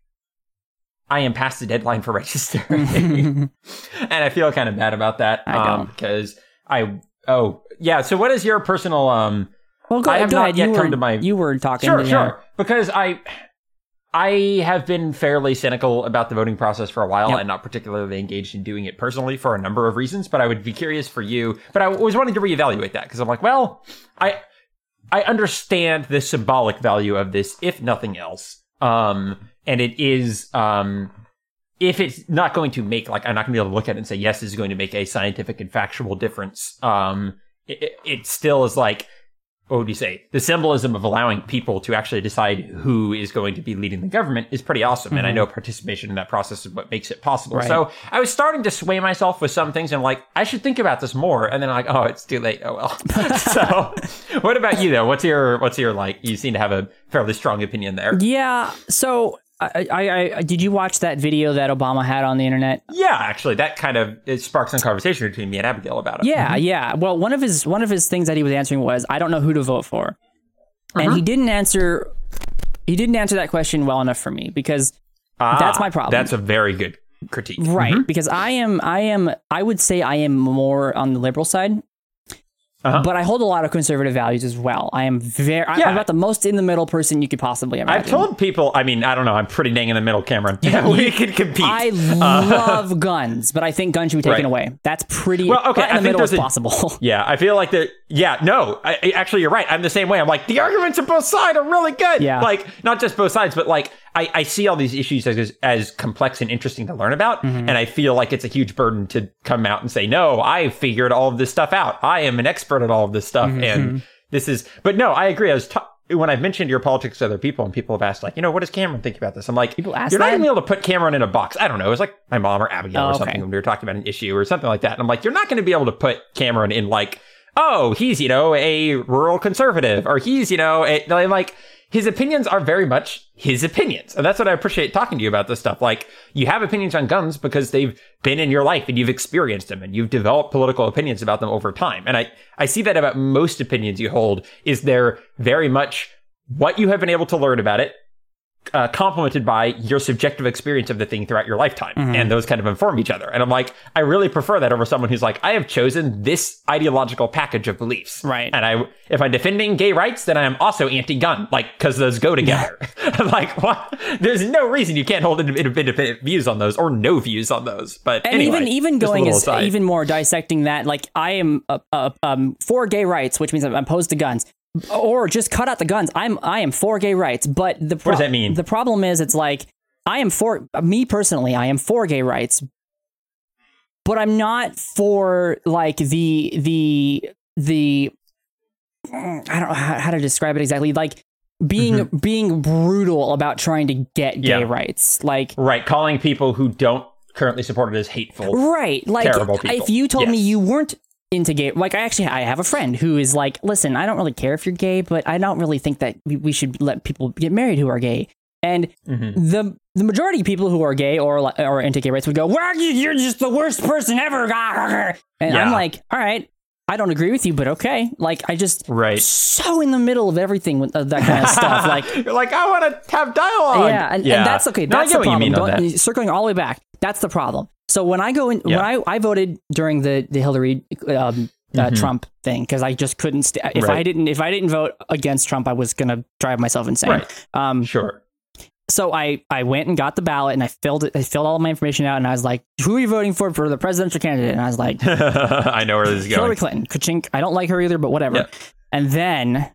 I am past the deadline for [laughs] registering, [laughs] and I feel kind of bad about that. I um, don't. because I oh yeah. So what is your personal um? Well, go, I have go not ahead. yet you come were, to my- You were talking. Sure, sure. Because I I have been fairly cynical about the voting process for a while Yep. and not particularly engaged in doing it personally for a number of reasons, but I would be curious for you. But I was wanting to reevaluate that because I'm like, well, I I understand the symbolic value of this, if nothing else. Um, and it is um if it's not going to make like I'm not going to be able to look at it and say yes, this is going to make a scientific and factual difference. Um, it, it- still is like what would you say? The symbolism of allowing people to actually decide who is going to be leading the government is pretty awesome. And I know participation in that process is what makes it possible. Mm-hmm. Right. So I was starting to sway myself with some things and I'm like, I should think about this more. And then I'm like, oh, it's too late. Oh well. [laughs] [laughs] so what about you though? What's your what's your like you seem to have a fairly strong opinion there. Yeah. So, I, I, I did you watch that video that Obama had on the internet? Yeah, actually that kind of it sparked some conversation between me and Abigail about it. Yeah, yeah. Well, one of his one of his things that he was answering was, "I don't know who to vote for," Uh-huh. and he didn't answer. He didn't answer that question well enough for me because Ah, That's my problem. That's a very good critique. right Mm-hmm. because I am I am I would say I am more on the liberal side. Uh-huh. But I hold a lot of conservative values as well. I am very, Yeah. I'm about the most in the middle person you could possibly imagine. I've told people, I mean, I don't know, I'm pretty dang in the middle, Cameron. [laughs] Yeah, we can compete. I love [laughs] guns, but I think guns should be taken Uh, Right. away. That's pretty Well, okay, in I the think middle as a- possible. [laughs] Yeah, I feel like that. yeah, no, I, I- actually you're right. I'm the same way. I'm like the arguments on both sides are really good. Yeah. like not just both sides, but like I, I see all these issues as as complex and interesting to learn about, Mm-hmm. and I feel like it's a huge burden to come out and say, no, I figured all of this stuff out. I am an expert at all of this stuff, Mm-hmm. and this is. But no, I agree. I was. ta- when I've mentioned your politics to other people and people have asked, like, you know, what does Cameron think about this? I'm like, People ask you're not that? going to be able to put Cameron in a box. I don't know. It was like my mom or Abigail Oh, or okay. something when we were talking about an issue or something like that. And I'm like, you're not going to be able to put Cameron in like, oh, he's, you know, a rural conservative or he's, you know, a, like, his opinions are very much his opinions. And that's what I appreciate talking to you about this stuff. Like, you have opinions on guns because they've been in your life and you've experienced them and you've developed political opinions about them over time. And I, I see that about most opinions you hold is they're very much what you have been able to learn about it, uh, complemented by your subjective experience of the thing throughout your lifetime. Mm-hmm. And those kind of inform each other. And I'm like, I really prefer that over someone who's like, I have chosen this ideological package of beliefs. Right. And I, if I'm defending gay rights, then I am also anti-gun, like, cause those go together. [laughs] I'm like, what? There's no reason you can't hold independent views on those or no views on those. But and anyway, even even going aside. even more dissecting that like i am uh, uh, um, for gay rights which means i'm opposed to guns or just cut out the guns i'm i am for gay rights but the pro- What does that mean? the problem is it's like i am for me personally i am for gay rights but i'm not for like the the the i don't know how, to describe it exactly like being being brutal about trying to get gay Mm-hmm. Yeah. rights like right. Calling people who don't currently support it as hateful. Right. Like terrible people. if you told me you weren't into gay like I actually I have a friend who is like, listen, I don't really care if you're gay, but I don't really think that we, we should let people get married who are gay. And Mhm. the the majority of people who are gay or or into gay rights would go, "Well, you- you're just the worst person ever." [laughs] And I'm like, "All right, I don't agree with you, but okay." Like I just Right. so in the middle of everything with uh, that kind of stuff. [laughs] Like You're like, I want to have dialogue. yeah, and, and that's okay. No, That's get the what you problem. mean on Going- that. circling all the way back. That's the problem. So when I go in, Yeah. when I, I voted during the the Hillary um, uh, Trump thing because I just couldn't. St- if I Mm-hmm. Didn't if I didn't vote against Trump, I was gonna drive myself insane. Right. Um, Sure. so I I went and got the ballot and I filled it. I filled all my information out and I was like, "Who are you voting for for the presidential candidate?" And I was like, [laughs] I know where this is going." Hillary. Clinton. Ka-chink. I don't like her either, but whatever. And then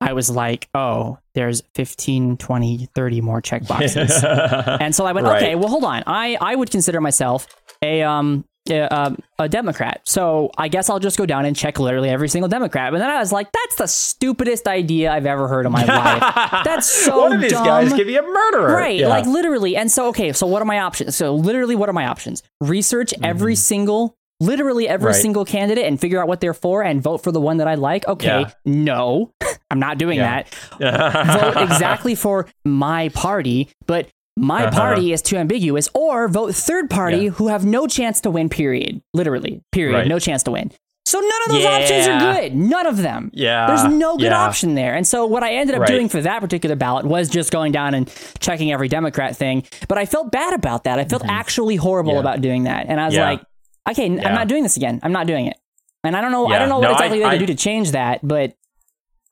I was like, oh, there's 15, 20, 30 more checkboxes. [laughs] and so I went, Right. okay, well, hold on. I, I would consider myself a um a, a, a Democrat. So I guess I'll just go down and check literally every single Democrat. And then I was like, that's the stupidest idea I've ever heard in my [laughs] life. That's so One of these dumb. guys could be a murderer. Right, Yeah. like literally. And so, okay, so what are my options? So, literally, what are my options? Research every single, literally every Mm-hmm. Right. single candidate and figure out what they're for and vote for the one that I like. Okay, Yeah. no, [laughs] I'm not doing Yeah. that. [laughs] vote exactly for my party, but my Uh-huh. party is too ambiguous, or vote third party Yeah. who have no chance to win, period. Literally, period. Right. No chance to win. So none of those options are good. None of them. Yeah. There's no good option there. And so what I ended up Right. doing for that particular ballot was just going down and checking every Democrat thing. But I felt bad about that. I felt actually horrible Mm-hmm. About doing that. And I was like, okay, Yeah. I'm not doing this again. I'm not doing it. And I don't know. I don't know what No, exactly I- they I- could do to change that. But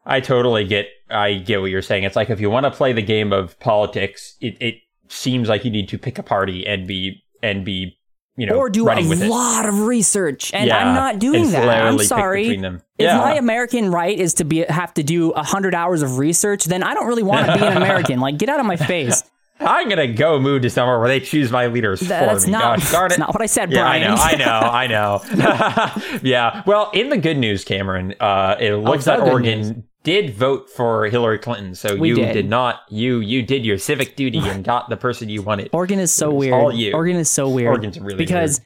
I totally get I get what you're saying. It's like if you want to play the game of politics, it, it seems like you need to pick a party and be and be you know or do a with it. lot of research. And Yeah, I'm not doing that. I'm sorry. If Yeah. my American right is to be have to do hundred hours of research, then I don't really want to be an American. Like, get out of my face. I'm gonna go move to somewhere where they choose my leaders That's for me. not. Gosh, darn That's it. [laughs] not what I said, Yeah, Brian. I know, I know, [laughs] I know. [laughs] yeah. Well, in the good news, Cameron, uh, it looks the like good Oregon news. did vote for Hillary Clinton. So We you did. not. You you did your civic duty and got the person you wanted. Oregon is so weird. all you. Oregon is so weird. Oregon's really because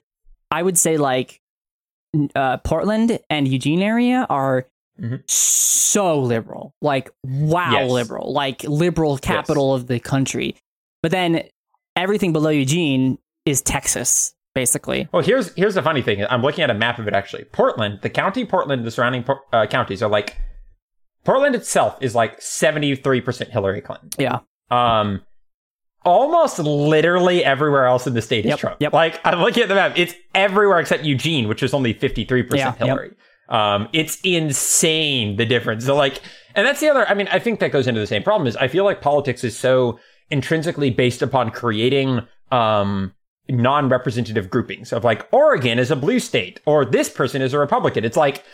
I would say like uh, Portland and Eugene area are Mhm. so liberal, like wow Yes. liberal, like liberal capital of the country. But then everything below Eugene is Texas, basically. Well, here's here's the funny thing. I'm looking at a map of it actually. Portland, the county Portland, the surrounding uh, counties are like Portland itself is like 73% Hillary Clinton. Yeah. Um almost literally everywhere else in the state is Yep, Trump. yep. Like I'm looking at the map, it's everywhere except Eugene, which is only 53% Yeah, yep. Hillary. Um it's insane the difference. So like and that's the other I mean, I think that goes into the same problem is I feel like politics is so intrinsically based upon creating um non-representative groupings of like Oregon is a blue state or this person is a Republican. It's like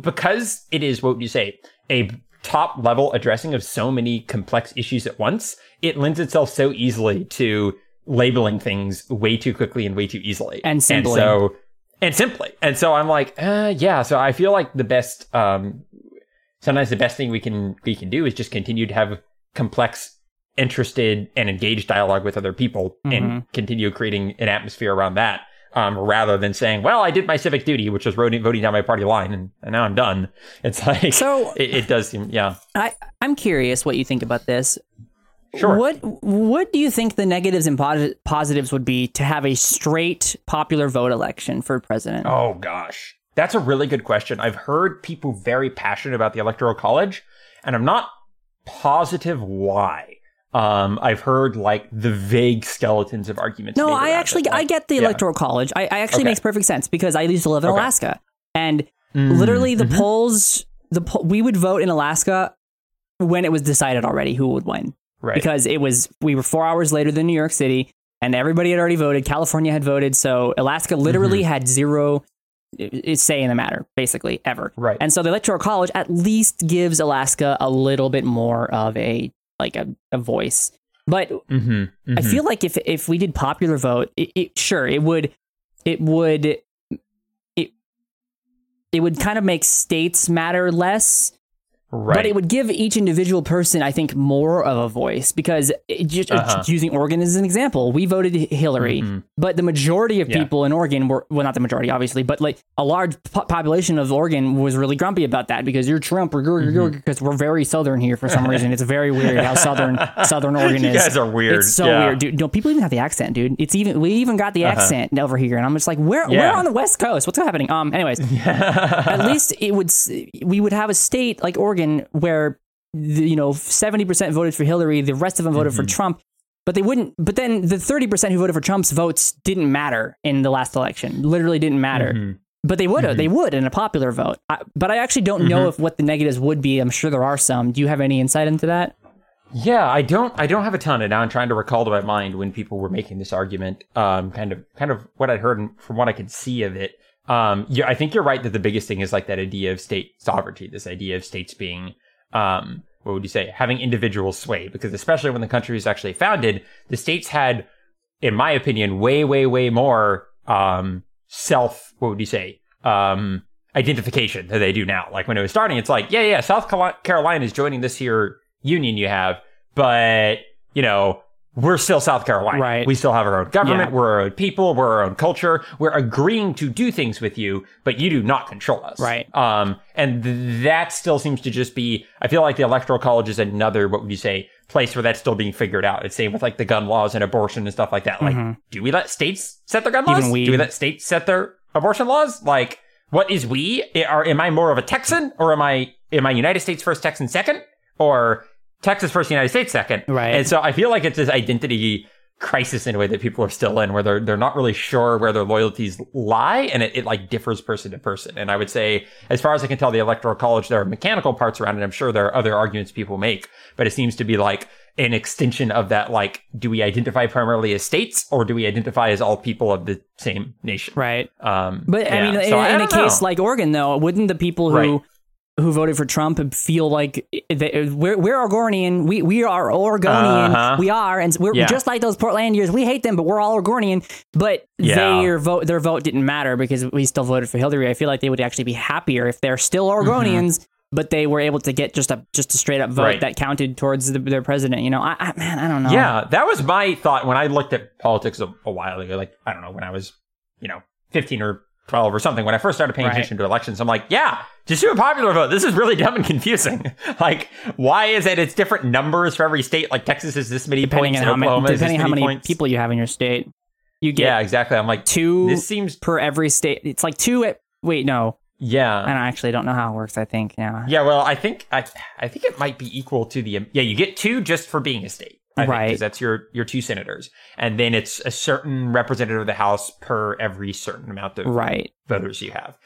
because it is what would you say a top level addressing of so many complex issues at once, it lends itself so easily to labeling things way too quickly and way too easily And simply. And so and simply. And so I'm like, uh, yeah. So I feel like the best, um, sometimes the best thing we can we can do is just continue to have complex, interested, and engaged dialogue with other people, Mm-hmm. and continue creating an atmosphere around that. Um, rather than saying, "Well, I did my civic duty, which was voting, voting down my party line, and, and now I'm done." [laughs] It's like So- it, it does seem, yeah, I I'm curious what you think about this. sure. What what do you think the negatives and posi- positives would be to have a straight popular vote election for president? Oh gosh. That's a really good question. I've heard people very passionate about the electoral college and I'm not positive why. Um, I've heard like the vague skeletons of arguments. No, I actually it. I get the yeah. electoral college. I, I actually Okay. makes perfect sense because I used to live in Okay. Alaska, and Mm, literally the mhm. polls, the po- we would vote in Alaska when it was decided already who would win right. because it was we were four hours later than New York City, and everybody had already voted. California had voted, so Alaska literally Mm-hmm. had zero say in the matter, basically ever. Right. And so the electoral college at least gives Alaska a little bit more of a like a, a voice. But Mhm, I mhm. feel like if if we did popular vote, it, it sure it would it would it it would kind of make states matter less, right. but it would give each individual person, I think, more of a voice because it, just Uh-huh. just using Oregon as an example, we voted Hillary, Mhm. but the majority of Yeah. people in Oregon were well, not the majority, obviously, but like a large po- population of Oregon was really grumpy about that because you're Trump or Mm-hmm. because we're very southern here for some [laughs] reason. It's very weird how southern [laughs] southern Oregon You is. guys are weird. It's so Yeah. weird, dude. No, people even have the accent, dude. It's even we even got the accent over here, and I'm just like, where Yeah. on the West Coast? What's happening? Um, anyways, [laughs] at least it would we would have a state like Oregon where the, you know seventy percent voted for Hillary, the rest of them voted Mm-hmm. for Trump. But they wouldn't. But then the thirty percent who voted for Trump's votes didn't matter in the last election. Literally didn't matter. Mhm. But they would have. They would in a popular vote. I, but I actually don't know Mm-hmm. if what the negatives would be. I'm sure there are some. Do you have any insight into that? Yeah, I don't. I don't have a ton, and now I'm trying to recall to my mind when people were making this argument. Um, kind of, kind of what I'd heard and from what I could see of it. Um, yeah, I think you're right that the biggest thing is like that idea of state sovereignty. This idea of states being um, what would you say, having individual sway. Because especially when the country was actually founded, the states had, in my opinion, way, way, way more um, self, what would you say, um, identification than they do now. Like when it was starting, it's like, yeah, yeah, South Carolina is joining this here union you have, but, you know, we're still South Carolina. Right. We still have our own government. Yeah. We're our own people. We're our own culture. We're agreeing to do things with you, but you do not control us. Right. Um, and th- that still seems to just be, I feel like the electoral college is another, what would you say, place where that's still being figured out. It's same with like the gun laws and abortion and stuff like that. Like, Mhm. do we let states set their gun Even laws? Do we let states set their abortion laws? Like, what is we? Are, am I more of a Texan or am I, am I United States first, Texan second? Or Texas first, United States second? Right. And so I feel like it's this identity crisis in a way that people are still in where they're they're not really sure where their loyalties lie and it, it like differs person to person and i would say as far as i can tell the electoral college there are mechanical parts around it i'm sure there are other arguments people make but it seems to be like an extension of that like do we identify primarily as states or do we identify as all people of the same nation Right. um But I mean, So in, in a know. case like Oregon, though, wouldn't the people who Right. Who voted for Trump feel like they, we're we're Oregonian, we we are Oregonian, Uh-huh. we are, and we're Yeah. just like those Portlandiers. We hate them, but we're all Oregonian. But Yeah. their vote their vote didn't matter because we still voted for Hillary. I feel like they would actually be happier if they're still Oregonians. But they were able to get just a just a straight up vote Mm-hmm. Right. that counted towards the, their president. You know, I, I man, I don't know. Yeah, that was my thought when I looked at politics a, a while ago. Like, I don't know, when I was, you know, 15 or 12 or something, when I first started paying Right. attention to elections, I'm like, yeah, just do a popular vote. This is really dumb and confusing. [laughs] like, why is it it's different numbers for every state? Like, Texas is this many depending points, on how many depending how many points. people you have in your state, you get Yeah, exactly. I'm like, two this seems, per every state. It's like two. At, wait, no, yeah. And I actually don't know how it works. I think yeah. Yeah, well, I think I I think it might be equal to the yeah. You get two just for being a state, I Right. Because that's your your two senators, and then it's a certain representative of the House per every certain amount of Right. voters you have.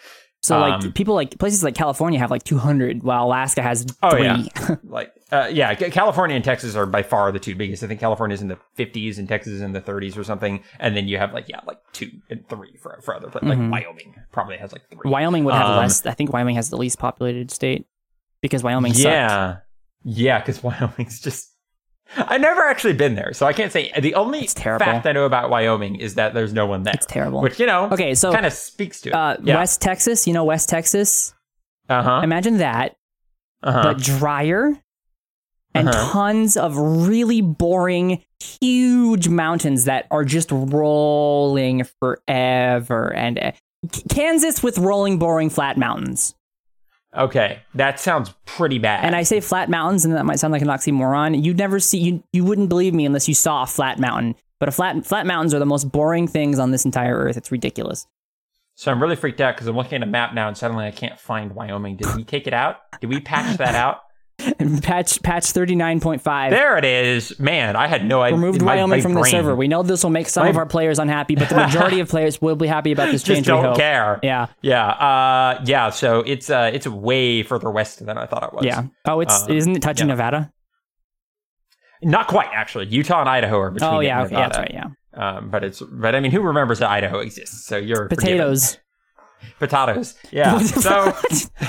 So like Um, people like places like California have like 200, while Alaska has Oh, three. yeah. [laughs] Like, uh, yeah, California and Texas are by far the two biggest. I think California is in the 50s and Texas is in the 30s or something, and then you have like yeah, like two and three for for other places. Like Wyoming probably has like three. Wyoming would have Um, less. I think Wyoming has the least populated state because Wyoming sucked. yeah, yeah, because [laughs] Wyoming's just. I've never actually been there, so I can't say. The only fact I know about Wyoming is that there's no one there. It's terrible. Which you know, Okay, so kind of speaks to it. uh, yeah. West Texas, you know West Texas. uh huh. Imagine that, Uh-huh. but drier and Uh-huh. tons of really boring, huge mountains that are just rolling forever. And K- Kansas with rolling, boring, flat mountains. Okay, that sounds pretty bad. And I say flat mountains, and that might sound like an oxymoron. You'd never see you you wouldn't believe me unless you saw a flat mountain. But a flat flat mountains are the most boring things on this entire earth. It's ridiculous. So I'm really freaked out because I'm looking at a map now and suddenly I can't find Wyoming. Did we take it out? Did we patch that out? Patch patch thirty nine point five. There it is. Man, I had no idea. Removed my- Wyoming my from the server. We know this will make some My- of our players unhappy, but the majority of [laughs] players will be happy about this change. we don't care. Yeah, Yeah. Uh, yeah. So it's uh, it's way further west than I thought it was. yeah. Oh, it's Uh, isn't it touching yeah. Nevada? Not quite actually. Utah and Idaho are between. Oh yeah, okay, yeah, that's right. Yeah, Um, but it's but I mean, who remembers that Idaho exists? So you're forgiven. Potatoes. Yeah. so [laughs]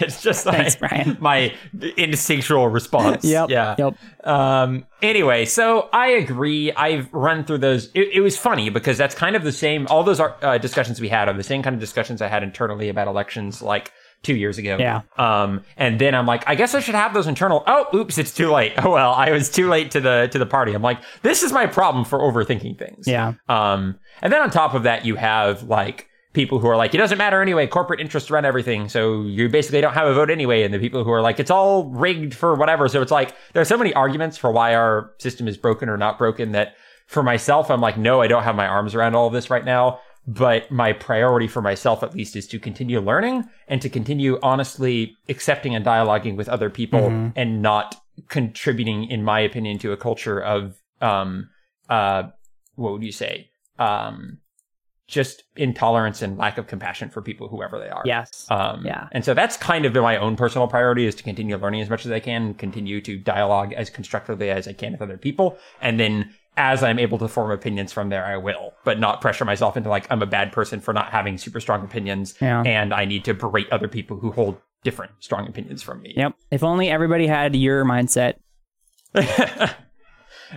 it's just like Thanks, my instinctual response. Yep. Yeah. Yep. Um, anyway, so I agree. I've run through those. It, it was funny because that's kind of the same. All those are, uh, discussions we had are the same kind of discussions I had internally about elections, like two years ago. Yeah. Um, and then I'm like, I guess I should have those internal. Oh, oops, it's too late. Oh [laughs] well, I was too late to the to the party. I'm like, this is my problem for overthinking things. Yeah. Um, and then on top of that, you have like people who are like, it doesn't matter anyway. Corporate interests run everything, so you basically don't have a vote anyway. And the people who are like, it's all rigged for whatever. So it's like there's so many arguments for why our system is broken or not broken that for myself, I'm like, no, I don't have my arms around all of this right now. But my priority for myself, at least, is to continue learning and to continue honestly accepting and dialoguing with other people Mhm. and not contributing, in my opinion, to a culture of, um, uh, what would you say? Um, just intolerance and lack of compassion for people, whoever they are. Yes. Um, Yeah. And so that's kind of been my own personal priority is to continue learning as much as I can, continue to dialogue as constructively as I can with other people. And then as I'm able to form opinions from there, I will, but not pressure myself into like, I'm a bad person for not having super strong opinions. Yeah. And I need to berate other people who hold different strong opinions from me. Yep. If only everybody had your mindset. [laughs]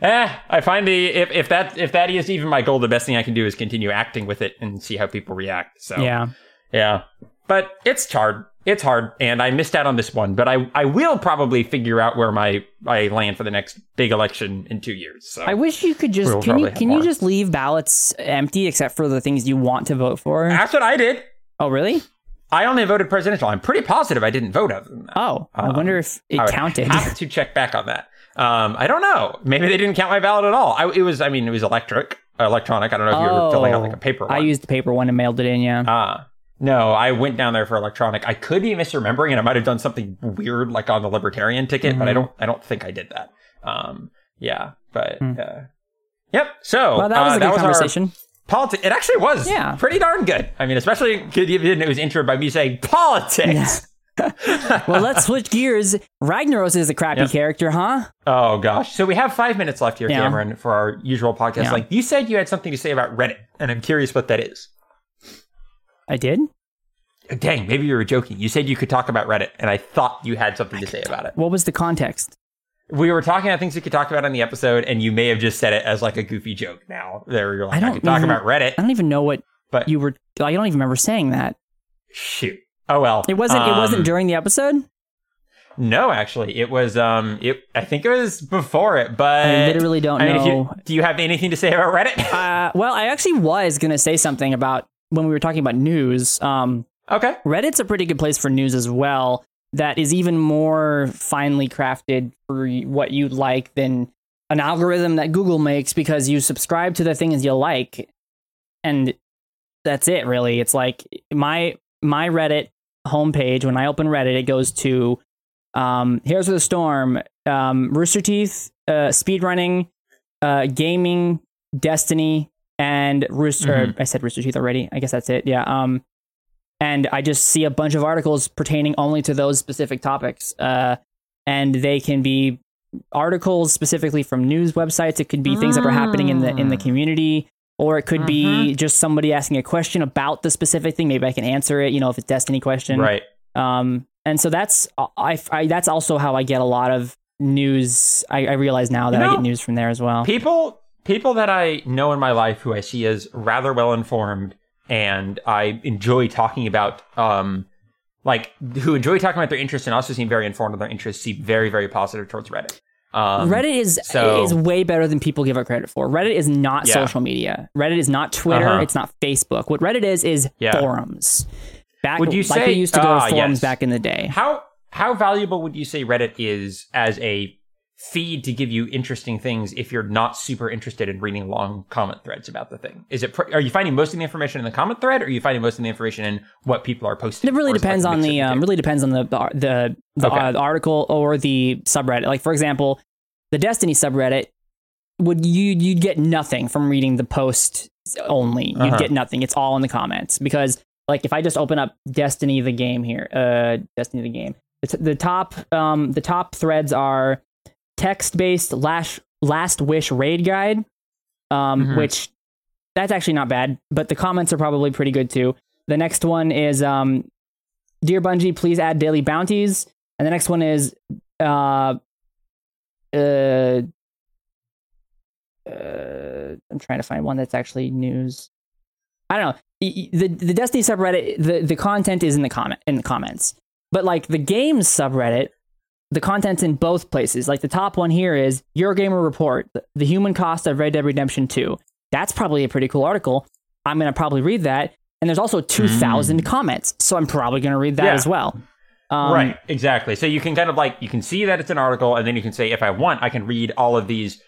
eh, I find the if, if that if that is even my goal, the best thing I can do is continue acting with it and see how people react. So Yeah. yeah. But it's hard. It's hard, and I missed out on this one. But I, I will probably figure out where my I land for the next big election in two years. So I wish you could just We'll can you can you just leave ballots empty except for the things you want to vote for? that's what I did. Oh really? I only voted presidential. I'm pretty positive I didn't vote other than that. Oh, I Um, wonder if it I counted. have to check back on that. Um, I don't know. Maybe they didn't count my ballot at all. I, it was. I mean, it was electric, electronic. I don't know if you were filling out like a paper one. Oh, I used the paper one and mailed it in. Yeah. Ah, no, I went down there for electronic. I could be misremembering, and I might have done something weird, like on the libertarian ticket, but I Mhm. don't. I don't think I did that. Um, yeah, but Hmm. uh, yep. So well, that was uh, a good our conversation. Politics. It actually was. Yeah. pretty darn good. I mean, especially good given it was introed by me saying politics. [laughs] well, let's switch gears. Ragnaros is a crappy Yep. character, huh? Oh gosh. So we have five minutes left here, Yeah. Cameron, for our usual podcast. Yeah. Like you said, you had something to say about Reddit, and I'm curious what that is. I did. Dang, maybe you were joking. You said you could talk about Reddit, and I thought you had something to say about it. What was the context? We were talking about things we could talk about on the episode, and you may have just said it as like a goofy joke. Now there, you're like, I I, don't could talk about Reddit, I don't even know what but you were. I don't even remember saying that. shoot. Oh well. It wasn't. it Um, wasn't during the episode. No, actually, it was. Um, it. I think it was before it, but I literally don't I mean, if you- know. do you have anything to say about Reddit? [laughs] Uh, well, I actually was gonna say something about when we were talking about news. Um, okay. Reddit's a pretty good place for news as well. That is even more finely crafted for what you like than an algorithm that Google makes because you subscribe to the things you like, and that's it. Really, it's like my my Reddit homepage. When I open Reddit, it goes to um, Heroes of the Storm, um, Rooster Teeth, uh, speedrunning, uh, gaming, Destiny, and Rooster. Mhm. I said Rooster Teeth already. I guess that's it. Yeah. Um, and I just see a bunch of articles pertaining only to those specific topics. Uh, and they can be articles specifically from news websites. It could be things that are happening in the in the Mm. community, or it could be just somebody asking a question about the specific thing. Maybe I can answer it. You know, if it's Destiny question, Right. um, and so that's I, I that's also how I get a lot of news. I, I realize now that You I get news from there as well. people people that I know in my life who I see as rather well informed and I enjoy talking about um like who enjoy talking about their interests and also seem very informed of their interests seem very very positive towards Reddit. Um, Reddit is so- is way better than people give it credit for. Reddit is not Yeah. social media. Reddit is not Twitter. Uh-huh. It's not Facebook. What Reddit is is Yeah. forums. Back, Would you like say- we used to go Ah, to forums yes. back in the day. How how valuable would you say Reddit is as a feed to give you interesting things if you're not super interested in reading long comment threads about the thing? Is it are you finding most of the information in the comment thread, or are you finding most of the information in what people are posting? It really depends on the um, really depends on the the the, Okay. uh, the article or the subreddit. Like for example, the Destiny subreddit would you you'd get nothing from reading the post only. You'd Uh-huh. get nothing. It's all in the comments because like if I just open up Destiny the game here, uh, Destiny the game, the top um the top threads are text based last last wish raid guide, um Mhm. which that's actually not bad, but the comments are probably pretty good too. The next one is um Dear Bungie, please add daily bounties. And the next one is uh uh uh, I'm trying to find one that's actually news. I don't know. The the Destiny subreddit, the, the content is in the comment in the comments. But like the games subreddit, the content's in both places. Like the top one here is Eurogamer Report, the, human cost of Red Dead Redemption 2. That's probably a pretty cool article. I'm gonna probably read that. And there's also 2,000 comments, so I'm probably gonna read that Yeah. as well. Um, right, exactly. So you can kind of like you can see that it's an article, and then you can say, if I want, I can read all of these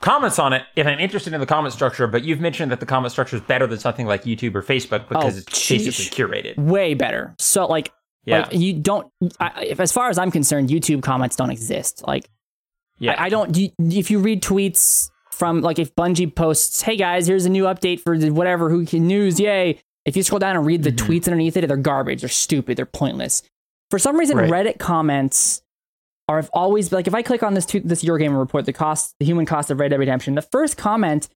comments on it if I'm interested in the comment structure. But you've mentioned that the comment structure is better than something like YouTube or Facebook because Oh, it's sheesh. basically curated. Way better. So like Yeah, Like you don't. I, if, as far as I'm concerned, YouTube comments don't exist. Like yeah. I, I don't. You, if you read tweets from like if Bungie posts, "Hey guys, here's a new update for whatever who can news, yay!" If you scroll down and read the Mhm. tweets underneath it, they're garbage. They're stupid. They're pointless. For some reason, Right. Reddit comments are always like if I click on this tu- this Eurogamer report, the cost, the human cost of Red Dead Redemption, the first comment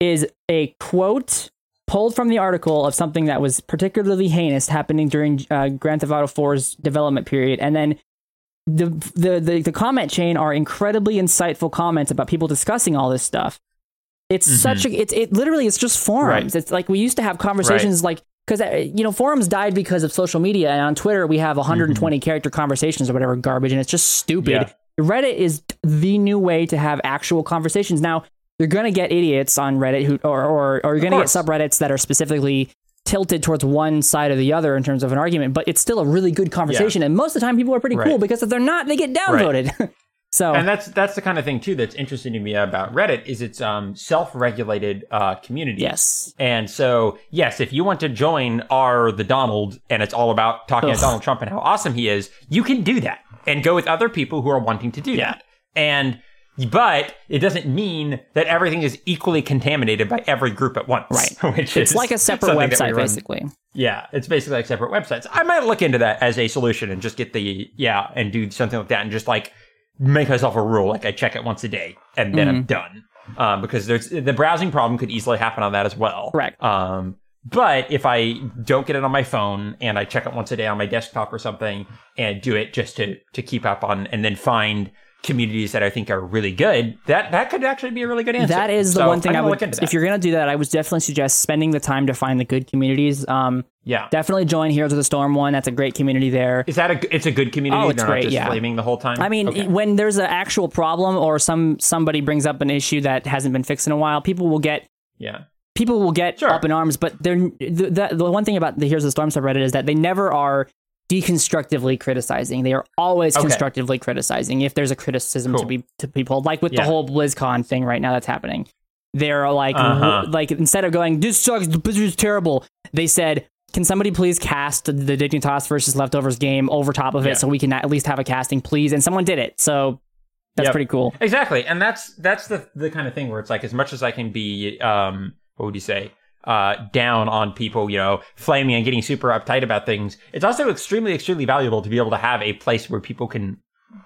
is a quote pulled from the article of something that was particularly heinous happening during uh, Grand Theft Auto 4's development period, and then the, the the the comment chain are incredibly insightful comments about people discussing all this stuff. It's such a it's it literally it's just forums. Mm-hmm. Right. It's like we used to have conversations like because you know forums died because of social media, and on Twitter we have 120 character conversations or whatever garbage, and it's just stupid. Mm-hmm. Yeah. Reddit is the new way to have actual conversations. Now you're gonna get idiots on Reddit who or or, or you're gonna get subreddits that are specifically tilted towards one side or the other in terms of an argument, but it's still a really good conversation. And most of the time, people are pretty cool because if they're not, they get downvoted. [laughs] so and that's that's the kind of thing too that's interesting to me about Reddit is it's um self-regulated uh community. yes, And so, yes, if you want to join our the Donald and it's all about talking Ugh. about Donald Trump and how awesome he is, you can do that and go with other people who are wanting to do that. And but it doesn't mean that everything is equally contaminated by every group at once. Right. [laughs] Which it's is like a separate that we website, basically. Yeah, it's basically like separate websites. I might look into that as a solution and just get the yeah and do something like that and just like make myself a rule like I check it once a day and then Mm-hmm. I'm done. Um, because there's the browsing problem could easily happen on that as well. Correct. Um, but if I don't get it on my phone and I check it once a day on my desktop or something and do it just to to keep up on and then find communities that I think are really good, that that could actually be a really good answer. That is the So one thing I would. look into that. If you're gonna do that, I would definitely suggest spending the time to find the good communities. Um, yeah. definitely join Heroes of the Storm one. That's a great community there. Is that a? It's a good community. Oh, it's They're great, yeah. flaming the whole time. I mean, Okay. when there's an actual problem or some somebody brings up an issue that hasn't been fixed in a while, people will get yeah. people will get Sure. up in arms. But they're the, the, the one thing about the Heroes of the Storm subreddit is that they never are deconstructively criticizing. They are always Okay. constructively criticizing if there's a criticism to be to people. Like with the whole BlizzCon thing right now that's happening. They're like Uh-huh. like instead of going this sucks, this is terrible. They said. Can somebody please cast the Dignitas versus Leftovers game over top of it Yeah. so we can at least have a casting, please? And someone did it, so that's Yep. pretty cool. Exactly, and that's that's the the kind of thing where it's like as much as I can be, um, what would you say, uh, down on people, you know, flaming and getting super uptight about things. It's also extremely extremely valuable to be able to have a place where people can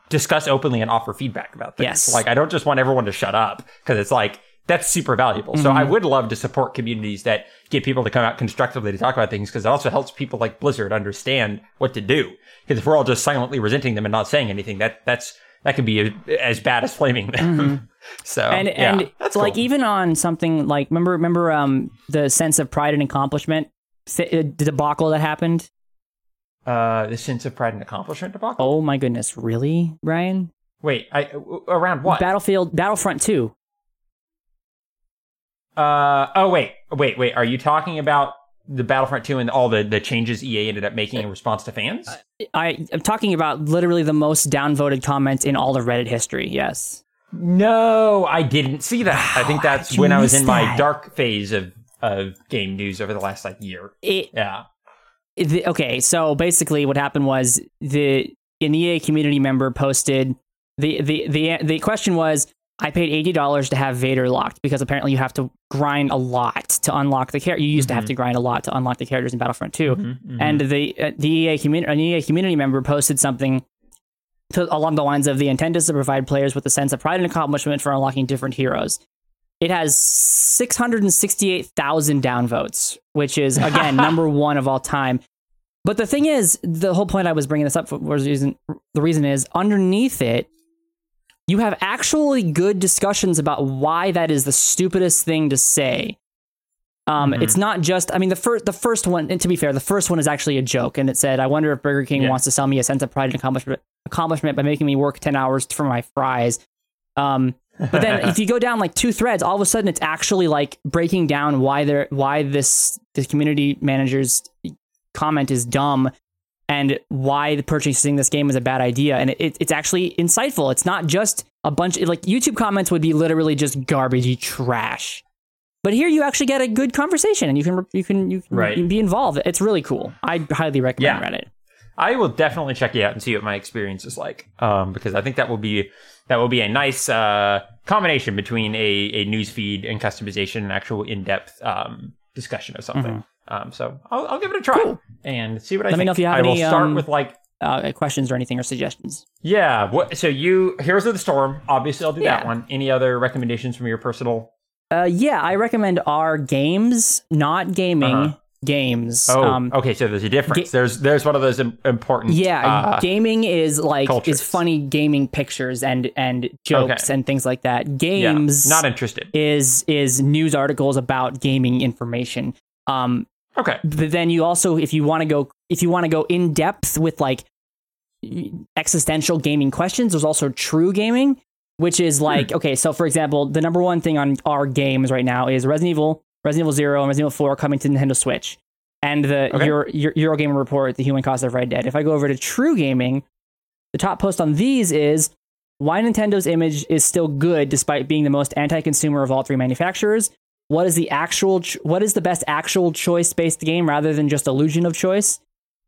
discuss openly and offer feedback about things. Yes. Like I don't just want everyone to shut up because it's like that's super valuable. So I Mm-hmm. would love to support communities that get people to come out constructively to talk about things because it also helps people like Blizzard understand what to do. Because if we're all just silently resenting them and not saying anything, that that's that could be a, as bad as flaming them. [laughs] so and yeah, and that's like cool. even on something like remember remember um the sense of pride and accomplishment uh, debacle that happened. uh, the sense of pride and accomplishment debacle. Oh my goodness, really, Bryan? Wait, I around what? Battlefield Battlefront Two. Uh oh wait wait wait are you talking about the Battlefront 2 and all the the changes EA ended up making in response to fans? I am talking about literally the most downvoted comments in all of Reddit history. Yes. No, I didn't see that. I think [sighs] that's when I was in my dark phase of of game news over the last like year. It, Yeah. the, okay, so basically what happened was the an EA community member posted the the the the question was I paid eighty dollars to have Vader locked because apparently you have to grind a lot to unlock the character. You used to have to grind a lot to unlock the characters in Battlefront 2 Mm-hmm. And the uh, the EA community an EA community member posted something to, along the lines of the intent is to provide players with a sense of pride and accomplishment for unlocking different heroes. It has 668,000 downvotes, which is [laughs] again number one of all time. But the thing is, the whole point I was bringing this up for was reason, the reason is underneath it, you have actually good discussions about why that is the stupidest thing to say. Um, Mhm. It's not just. I mean, the first the first one. And to be fair, the first one is actually a joke, and it said, "I wonder if Burger King Yeah. wants to sell me a sense of pride and accomplishment, accomplishment by making me work ten hours for my fries." Um, but then if [laughs] you go down like two threads, all of a sudden it's actually like breaking down why they're why this the community manager's comment is dumb and why the purchasing this game is a bad idea. And it, it's actually insightful. It's not just a bunch like YouTube comments would be literally just garbagey trash. But here you actually get a good conversation and you can you can you can Right. be involved. It's really cool. I highly recommend Yeah. Reddit. I will definitely check it out and see what my experience is like. Um, because I think that will be that will be a nice uh, combination between a, a news feed and customization and actual in depth um, discussion of something. Um, so I'll, I'll give it a try Mm-hmm. Cool. and see what I Let me think. know if you have I will any, start um, with like Uh, questions or anything or suggestions. yeah. What? So you Heroes of the Storm. Obviously, I'll do Yeah. that one. Any other recommendations from your personal Uh, yeah, I recommend our games, not gaming. Uh-huh. Games. Oh, Um, okay. So there's a difference. there's there's one of those im- important. Yeah, uh, gaming is like cultures. is funny gaming pictures and and jokes Okay. and things like that. yeah, Games not interested. is is news articles about gaming information. Um, Okay. but then you also if you want to go if you want to go in depth with like existential gaming questions, there's also true gaming, which is like okay. So for example, the number one thing on our games right now is Resident Evil, Resident Evil Zero, and Resident Evil Four coming to Nintendo Switch. And the Okay. Euro, Euro, Eurogamer report, the human cost of Red Dead. If I go over to True Gaming, the top post on these is why Nintendo's image is still good despite being the most anti-consumer of all three manufacturers. What is the actual? Ch- what is the best actual choice-based game rather than just illusion of choice?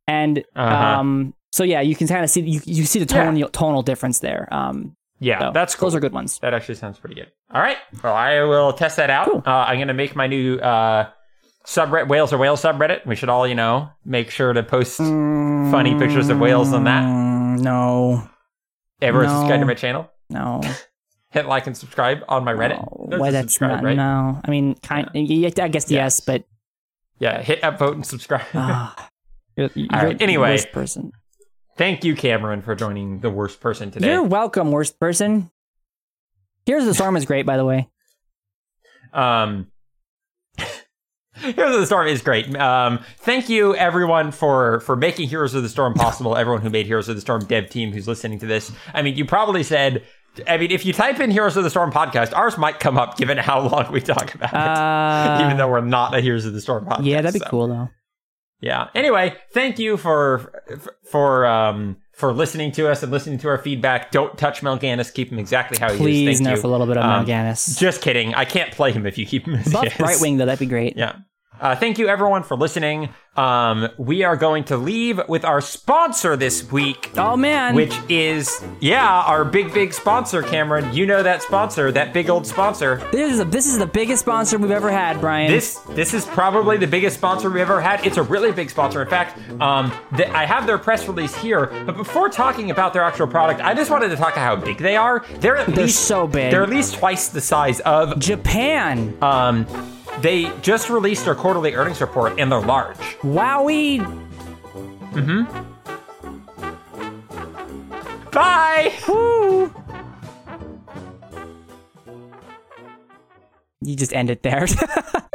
And Uh-huh. um, so yeah, you can kind of see you, you see the tonal tonal difference there. Um, Yeah, so that's cool. Those are good ones. That actually sounds pretty good. All right. Well, I will test that out. Cool. Uh, I'm going to make my new uh, subreddit, Whales or Whales subreddit. We should all, you know, make sure to post funny pictures of whales on that. Mm, No, Ever No. subscribe to my channel? no. [laughs] Hit like and subscribe on my Reddit. no. Why that's not? right? No, I mean, kind. yeah, I guess yes, Yes. but Yeah, hit upvote and subscribe. ah, [laughs] you're, you're All right, anyway. person. Thank you, Cameron, for joining the worst person today. You're welcome, worst person. Here's the storm is great, by the way. Um, [laughs] Heroes of the Storm is great. Um, thank you everyone for for making Heroes of the Storm possible. [laughs] everyone who made Heroes of the Storm dev team who's listening to this. I mean, you probably said. I mean, if you type in Heroes of the Storm podcast, ours might come up given how long we talk about it. Uh, [laughs] Even though we're not a Heroes of the Storm podcast. yeah, that'd be so. cool though. Yeah. Anyway, thank you for for um for listening to us and listening to our feedback. Don't touch Mal'Ganis. Keep him exactly how he is. Thank nerf you. a little bit of Um, Mal'Ganis. Just kidding. I can't play him if you keep him as Buff. Brightwing though, that'd be great. Yeah. Uh, thank you everyone for listening. Um, we are going to leave with our sponsor this week, Oh man, which is yeah, our big big sponsor, Cameron. You know that sponsor, that big old sponsor. this is a, this is the biggest sponsor we've ever had, Bryan. This this is probably the biggest sponsor we've ever had. It's a really big sponsor. In fact, um, th- I have their press release here. But before talking about their actual product, I just wanted to talk about how big they are. They're at They're least so big. They're at least twice the size of Japan. Um, they just released their quarterly earnings report and they're large. Wowie. Mm-hmm. Bye! Woo. You just end it there. [laughs]